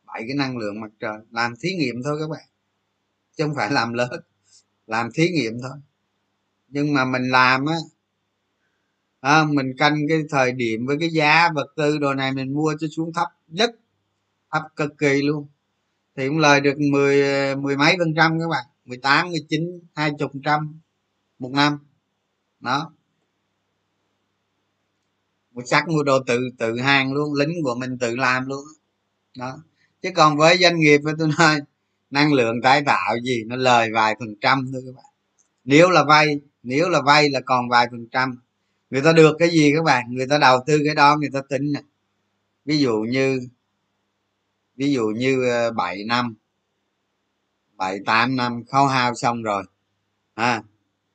Bảy cái năng lượng mặt trời. Làm thí nghiệm thôi các bạn. Chứ không phải làm lớn. Làm thí nghiệm thôi. Nhưng mà mình làm á à, mình canh cái thời điểm với cái giá vật tư đồ này mình mua cho xuống thấp nhất. Thấp cực kỳ luôn thì cũng lời được mười mười mấy phần trăm các bạn. Mười tám, mười chín, hai chục trăm một năm. Đó. Một sắc mua đồ tự tự hàng luôn, lính của mình tự làm luôn. Đó. Chứ còn với doanh nghiệp với tôi nói, năng lượng tái tạo gì, nó lời vài phần trăm thôi các bạn. Nếu là vay, nếu là vay là còn vài phần trăm. Người ta được cái gì các bạn? Người ta đầu tư cái đó, người ta tính nè. Ví dụ như ví dụ như ờ, 7 năm 7 8 năm khấu hao xong rồi à,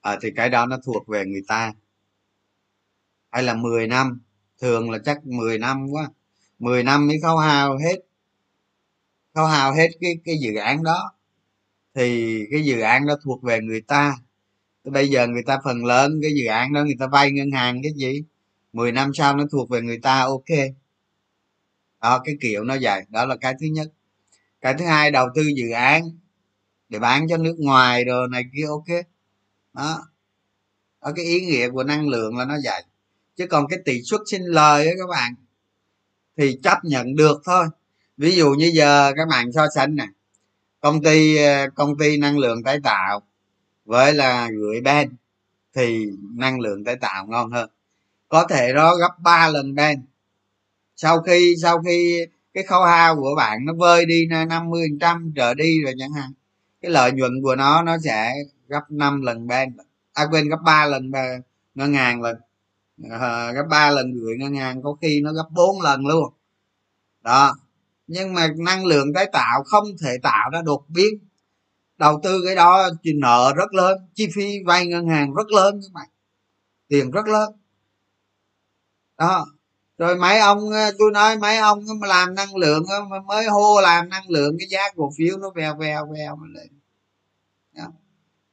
à thì cái đó nó thuộc về người ta. Hay là 10 năm thường là chắc 10 năm quá 10 năm mới khấu hao hết khấu hao hết cái cái dự án đó. Thì cái dự án đó thuộc về người ta. Bây giờ người ta phần lớn cái dự án đó người ta vay ngân hàng cái gì? 10 năm sau nó thuộc về người ta ok đó, cái kiểu nó vậy. Đó là cái thứ nhất. Cái thứ hai, đầu tư dự án để bán cho nước ngoài rồi này kia, ok. Đó. Đó, cái ý nghĩa của năng lượng là nó vậy. Chứ còn cái tỷ suất sinh lời ấy các bạn, thì chấp nhận được thôi. Ví dụ như giờ các bạn so sánh nè, công ty ờ, công ty năng lượng tái tạo với là gửi ben thì năng lượng tái tạo ngon hơn. Có thể nó gấp 3 lần ben sau khi sau khi cái khấu hao của bạn nó vơi đi năm mươi trăm trở đi rồi chẳng hạn cái lợi nhuận của nó nó sẽ gấp 5 lần ban à quên gấp 3 lần ngân hàng lần à, gấp 3 lần gửi ngân hàng có khi nó gấp 4 lần luôn. Đó. Nhưng mà năng lượng tái tạo không thể tạo ra đột biến. Đầu tư cái đó nợ rất lớn chi phí vay ngân hàng rất lớn các bạn tiền rất lớn. Đó rồi mấy ông ờ, tôi nói mấy ông mà làm năng lượng mới hô làm năng lượng cái giá cổ phiếu nó vèo vèo vèo lên. Đó.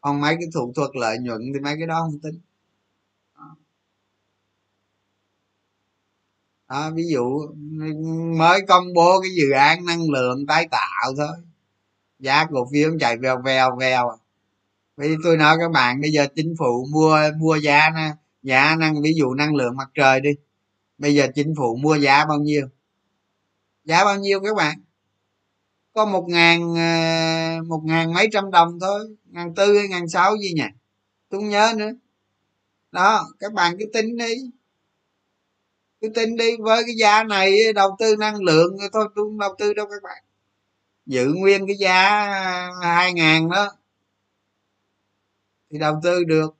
còn mấy cái thủ thuật lợi nhuận thì mấy cái đó không tính. Đó. đó, ví dụ mới công bố cái dự án năng lượng tái tạo thôi. Giá cổ phiếu chạy vèo vèo vèo. Vì tôi nói các bạn bây giờ chính phủ mua mua giá nè giá năng ví dụ năng lượng mặt trời đi bây giờ chính phủ mua giá bao nhiêu? Giá bao nhiêu các bạn? Có một ngàn ờ, một ngàn mấy trăm đồng thôi, ngàn tư hay ngàn sáu gì nhỉ? Tôi không nhớ nữa. Đó, các bạn cứ tính đi. Cứ tính đi, với cái giá này đầu tư năng lượng thôi, tôi không đầu tư đâu các bạn. Giữ nguyên cái giá ờ, hai ngàn đó. Thì đầu tư được.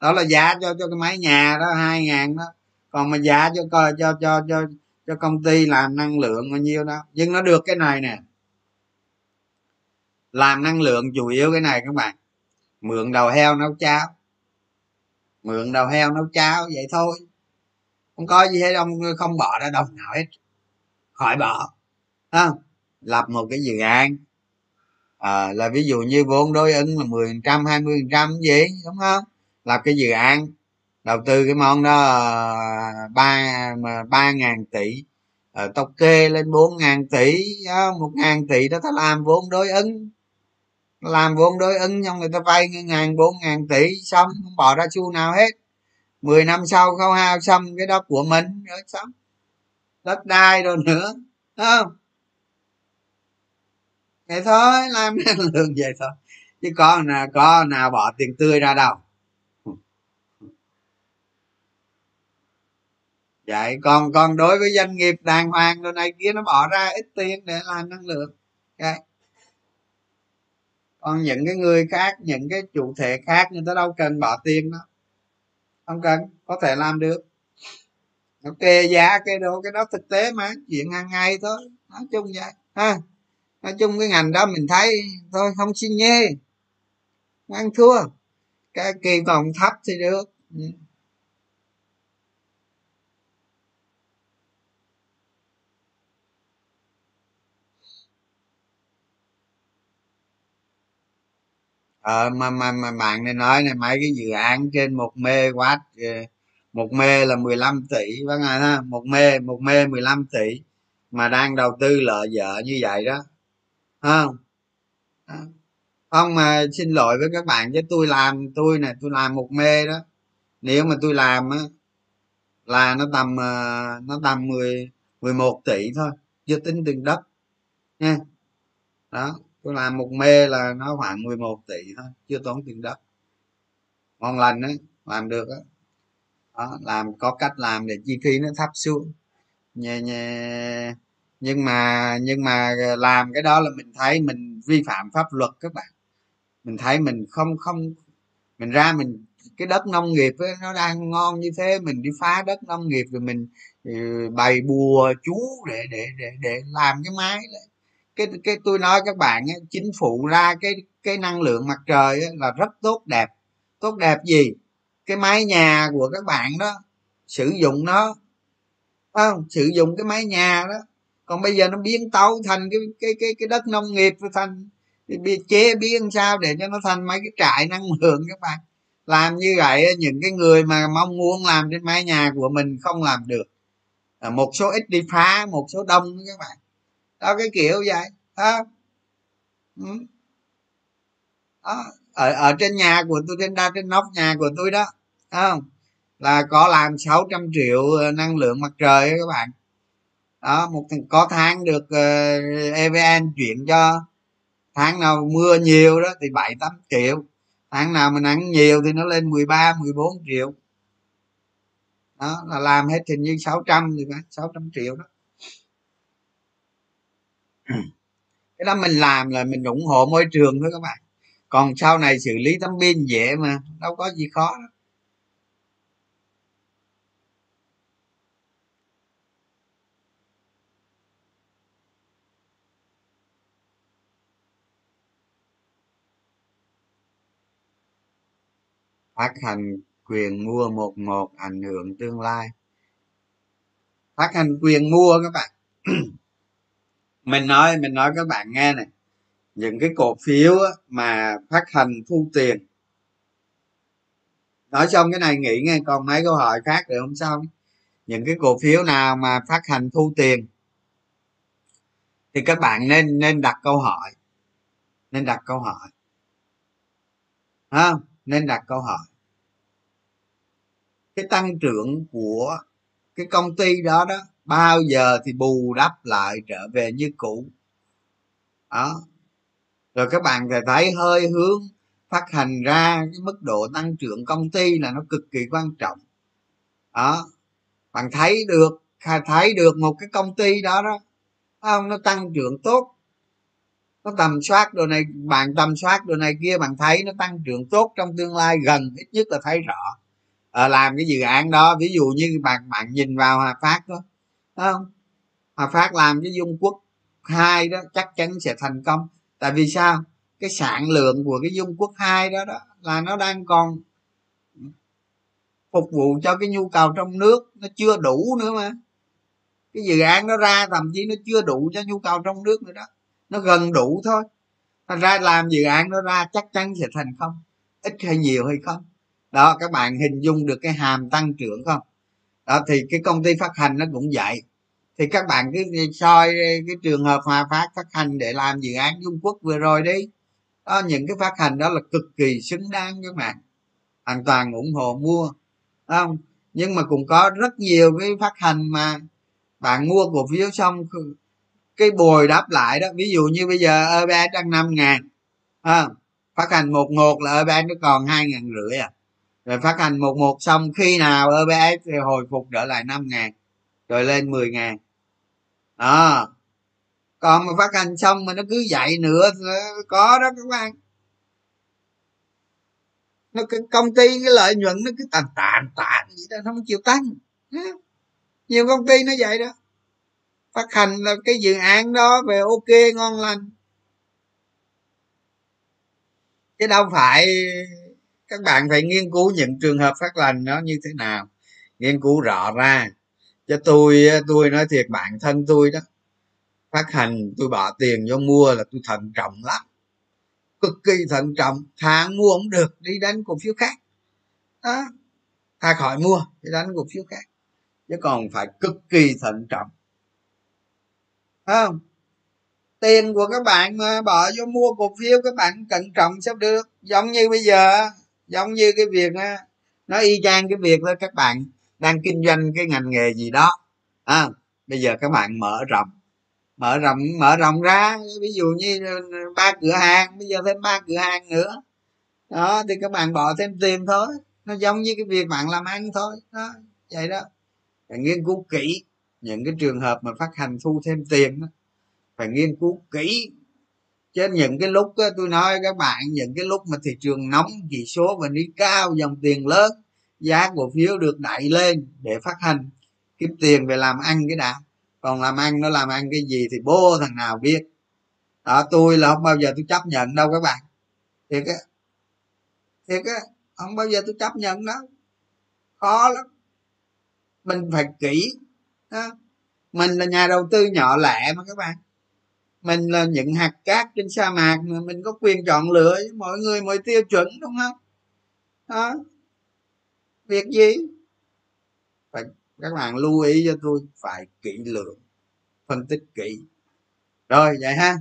Đó là giá cho cho cái máy nhà đó, hai ngàn đó còn mà giá cho coi cho cho cho cho công ty làm năng lượng bao nhiêu đó. Nhưng nó được cái này nè. Làm năng lượng chủ yếu cái này các bạn. Mượn đầu heo nấu cháo. Mượn đầu heo nấu cháo vậy thôi. Không có gì hết ông không bỏ ra đồng nào hết. Khỏi bỏ. Không? Lập một cái dự án. À, là ví dụ như vốn đối ứng là 10 trăm hai mươi trăm gì đúng không? Lập cái dự án đầu tư cái món đó ờ, ba mà ba ngàn tỷ ờ, à, tộc kê lên bốn ngàn tỷ một ngàn tỷ đó ta làm vốn đối ứng. Làm vốn đối ứng xong người ta vay ngàn bốn ngàn tỷ xong không bỏ ra xu nào hết. 10 năm sau không hao xong cái đó của mình rồi xong. Đất đai rồi nữa không? Vậy thôi làm lượng vậy thôi. Chứ có nào có nào bỏ tiền tươi ra đâu. Vậy còn còn đối với doanh nghiệp đàng hoàng rồi này kia, nó bỏ ra ít tiền để làm năng lượng. Okay. còn những cái người khác, những cái chủ thể khác, người ta đâu cần bỏ tiền đó không cần, có thể làm được. Kê giá cái đồ, cái đó thực tế mà, chuyện hàng ngày thôi. Nói chung vậy. Ha. Nói chung cái ngành đó mình thấy, thôi, không xin nhê. Không ăn thua. Cái kỳ vọng thấp thì được. Ừ. ờ mà mà mà bạn này nói này, mấy cái dự án trên một mê watt ờ, một mê là 15 tỷ vâng ngài ha? Một mê một mê 15 tỷ mà đang đầu tư lợi vợ như vậy đó. Không? Không, mà xin lỗi với các bạn chứ, tôi làm, tôi này tôi làm một mê đó. Nếu mà tôi làm á, là nó tầm ờ, nó tầm 10 11 tỷ thôi, chưa tính tiền đất nha. Đó tôi làm một mê là nó khoảng 11 tỷ thôi chưa tốn tiền đất. Ngon lành đấy làm được đó. đó làm có cách làm để chi phí nó thấp xuống. Nhẹ nhẹ nhưng mà nhưng mà làm cái đó là mình thấy mình vi phạm pháp luật các bạn. Mình thấy mình không không mình ra mình cái đất nông nghiệp ấy, nó đang ngon như thế mình đi phá đất nông nghiệp rồi mình ừ, bày bùa chú để để để để làm cái máy đấy cái cái tôi nói các bạn ấy, chính phủ ra cái cái năng lượng mặt trời ấy, là rất tốt đẹp. Tốt đẹp gì? Cái mái nhà của các bạn đó sử dụng nó không? Sử dụng cái mái nhà đó. Còn bây giờ nó biến tấu thành cái cái cái cái đất nông nghiệp thành chế biến sao để cho nó thành mấy cái trại năng lượng các bạn? Làm như vậy những cái người mà mong muốn làm trên mái nhà của mình không làm được. À, một số ít đi phá một số đông các bạn đó cái kiểu vậy đó. Ừ. đó. ở ở trên nhà của tôi trên đa trên nóc nhà của tôi đó không là có làm 600 triệu ờ, năng lượng mặt trời các bạn đó một có tháng được ờ, uh, evn chuyển cho tháng nào mưa nhiều đó thì bảy tám triệu tháng nào mà nắng nhiều thì nó lên 13 14 triệu đó là làm hết hình như 600 thì phải 600 triệu đó cái đó mình làm là mình ủng hộ môi trường thôi các bạn. Còn sau này xử lý tấm pin dễ mà, đâu có gì khó đó. phát hành quyền mua một một ảnh hưởng tương lai. Phát hành quyền mua các bạn. mình nói mình nói các bạn nghe này. Những cái cổ phiếu mà phát hành thu tiền. Nói xong cái này nghĩ nghe, còn mấy câu hỏi khác rồi không sao? Những cái cổ phiếu nào mà phát hành thu tiền? Thì các bạn nên nên đặt câu hỏi. Nên đặt câu hỏi. Không? Nên đặt câu hỏi. Cái tăng trưởng của cái công ty đó đó bao giờ thì bù đắp lại trở về như cũ. Đó. Rồi các bạn sẽ thấy hơi hướng phát hành ra cái mức độ tăng trưởng công ty là nó cực kỳ quan trọng. Đó. Bạn thấy được thấy được một cái công ty đó đó không? Nó tăng trưởng tốt. Nó tầm soát đồ này bạn tầm soát đồ này kia bạn thấy nó tăng trưởng tốt trong tương lai gần ít nhất là thấy rõ. À, làm cái dự án đó ví dụ như bạn bạn nhìn vào hòa phát đó không? Hòa phát làm với dung quốc hai đó chắc chắn sẽ thành công. Tại vì sao? Cái sản lượng của cái dung quốc hai đó đó là nó đang còn phục vụ cho cái nhu cầu trong nước nó chưa đủ nữa mà. Cái dự án nó ra thậm chí nó chưa đủ cho nhu cầu trong nước nữa đó. Nó gần đủ thôi. Thành ra làm dự án nó ra chắc chắn sẽ thành công. Ít hay nhiều hay không? Đó, các bạn hình dung được cái hàm tăng trưởng không? Đó, thì cái công ty phát hành nó cũng vậy thì các bạn cứ soi cái trường hợp hòa phát phát hành để làm dự án dung quốc vừa rồi đi. Đó, những cái phát hành đó là cực kỳ xứng đáng các bạn. Hoàn toàn ủng hộ mua. Không? Nhưng mà cũng có rất nhiều cái phát hành mà bạn mua cổ phiếu xong cái bồi đáp lại đó. Ví dụ như bây giờ EBS đang năm ngàn. À, phát hành một một là EBS nó còn hai ngàn rưỡi à. Rồi phát hành một một xong khi nào EBS thì hồi phục trở lại năm ngàn rồi lên 10 ngàn. Đó. Còn mà phát hành xong mà nó cứ dạy nữa có đó các bạn. Nó cái công ty cái lợi nhuận nó cứ tàn tàn tàn vậy đó không chịu tăng. Nhiều công ty nó vậy đó. Phát hành là cái dự án đó về ok, ngon lành. Chứ đâu phải các bạn phải nghiên cứu những trường hợp phát lành nó như thế nào. Nghiên cứu rõ ra cho tôi tôi nói thiệt, bản thân tôi đó, phát hành, tôi bỏ tiền vô mua là tôi thận trọng lắm. Cực kỳ thận trọng. Tháng mua không được, đi đánh cổ phiếu khác. Đó. Thà khỏi mua, đi đánh cổ phiếu khác. Chứ còn phải cực kỳ thận trọng. Không? Tiền của các bạn mà bỏ vô mua cổ phiếu, các bạn cẩn trọng sao được. Giống như bây giờ, giống như cái việc nó y chang cái việc đó các bạn đang kinh doanh cái ngành nghề gì đó. À, bây giờ các bạn mở rộng. Mở rộng mở rộng ra ví dụ như ba cửa hàng bây giờ thêm ba cửa hàng nữa. Đó thì các bạn bỏ thêm tiền thôi. Nó giống như cái việc bạn làm ăn thôi. Đó vậy đó. Phải nghiên cứu kỹ những cái trường hợp mà phát hành thu thêm tiền đó. phải nghiên cứu kỹ. Chứ những cái lúc đó, tôi nói các bạn những cái lúc mà thị trường nóng chỉ số và đi cao dòng tiền lớn giá cổ phiếu được đẩy lên để phát hành. Kiếm tiền về làm ăn cái đã. Còn làm ăn nó làm ăn cái gì thì bố thằng nào biết. Đó, tôi là không bao giờ tôi chấp nhận đâu các bạn. Thiệt á. Thiệt á, không bao giờ tôi chấp nhận đó. Khó lắm. Mình phải kỹ đó. mình là nhà đầu tư nhỏ lẻ mà các bạn. Mình là những hạt cát trên sa mạc mà mình có quyền chọn lựa mọi người, mọi tiêu chuẩn, đúng không? Đó việc gì? Phải, các bạn lưu ý cho tôi, phải kỹ lưỡng, phân tích kỹ. Rồi, vậy ha.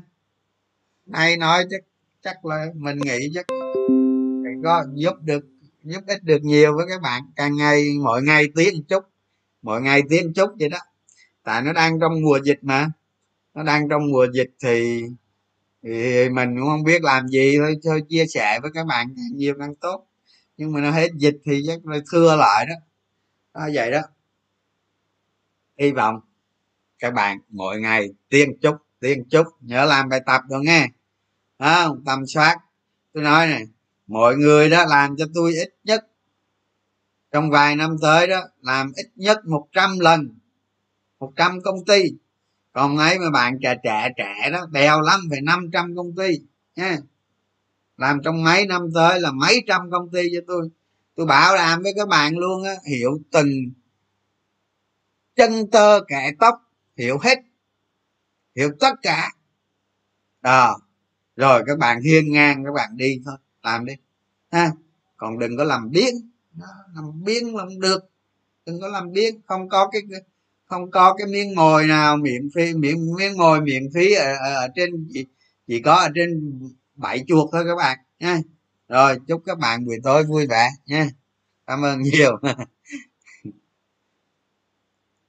Nay nói chắc chắc là mình nghĩ chắc có giúp được, giúp ích được nhiều với các bạn. Càng ngày, mỗi ngày tiến một chút, mỗi ngày tiến một chút vậy đó. Tại nó đang trong mùa dịch mà. Nó đang trong mùa dịch thì thì mình cũng không biết làm gì thôi thôi chia sẻ với các bạn càng nhiều càng tốt nhưng mà nó hết dịch thì chắc là thưa lại đó. Đó vậy đó. Hy vọng các bạn mỗi ngày tiên chút tiên chút nhớ làm bài tập rồi nghe. Đó, tầm soát. Tôi nói này mọi người đó làm cho tôi ít nhất trong vài năm tới đó làm ít nhất 100 lần 100 công ty. Còn ấy mà bạn trẻ trẻ trẻ đó bèo lắm phải 500 công ty nha làm trong mấy năm tới là mấy trăm công ty cho tôi. Tôi bảo làm với các bạn luôn á hiểu từng chân tơ kẻ tóc hiểu hết hiểu tất cả. Đó rồi các bạn hiên ngang các bạn đi thôi làm đi. Ha còn đừng có làm biến. Làm biến làm được. Đừng có làm biến không có cái không có cái miếng mồi nào miễn phí miếng miếng mồi miễn phí ở, ở, ở trên chỉ, chỉ có ở trên bảy chuột thôi các bạn nha rồi, chúc các bạn buổi tối vui vẻ nha cảm ơn nhiều.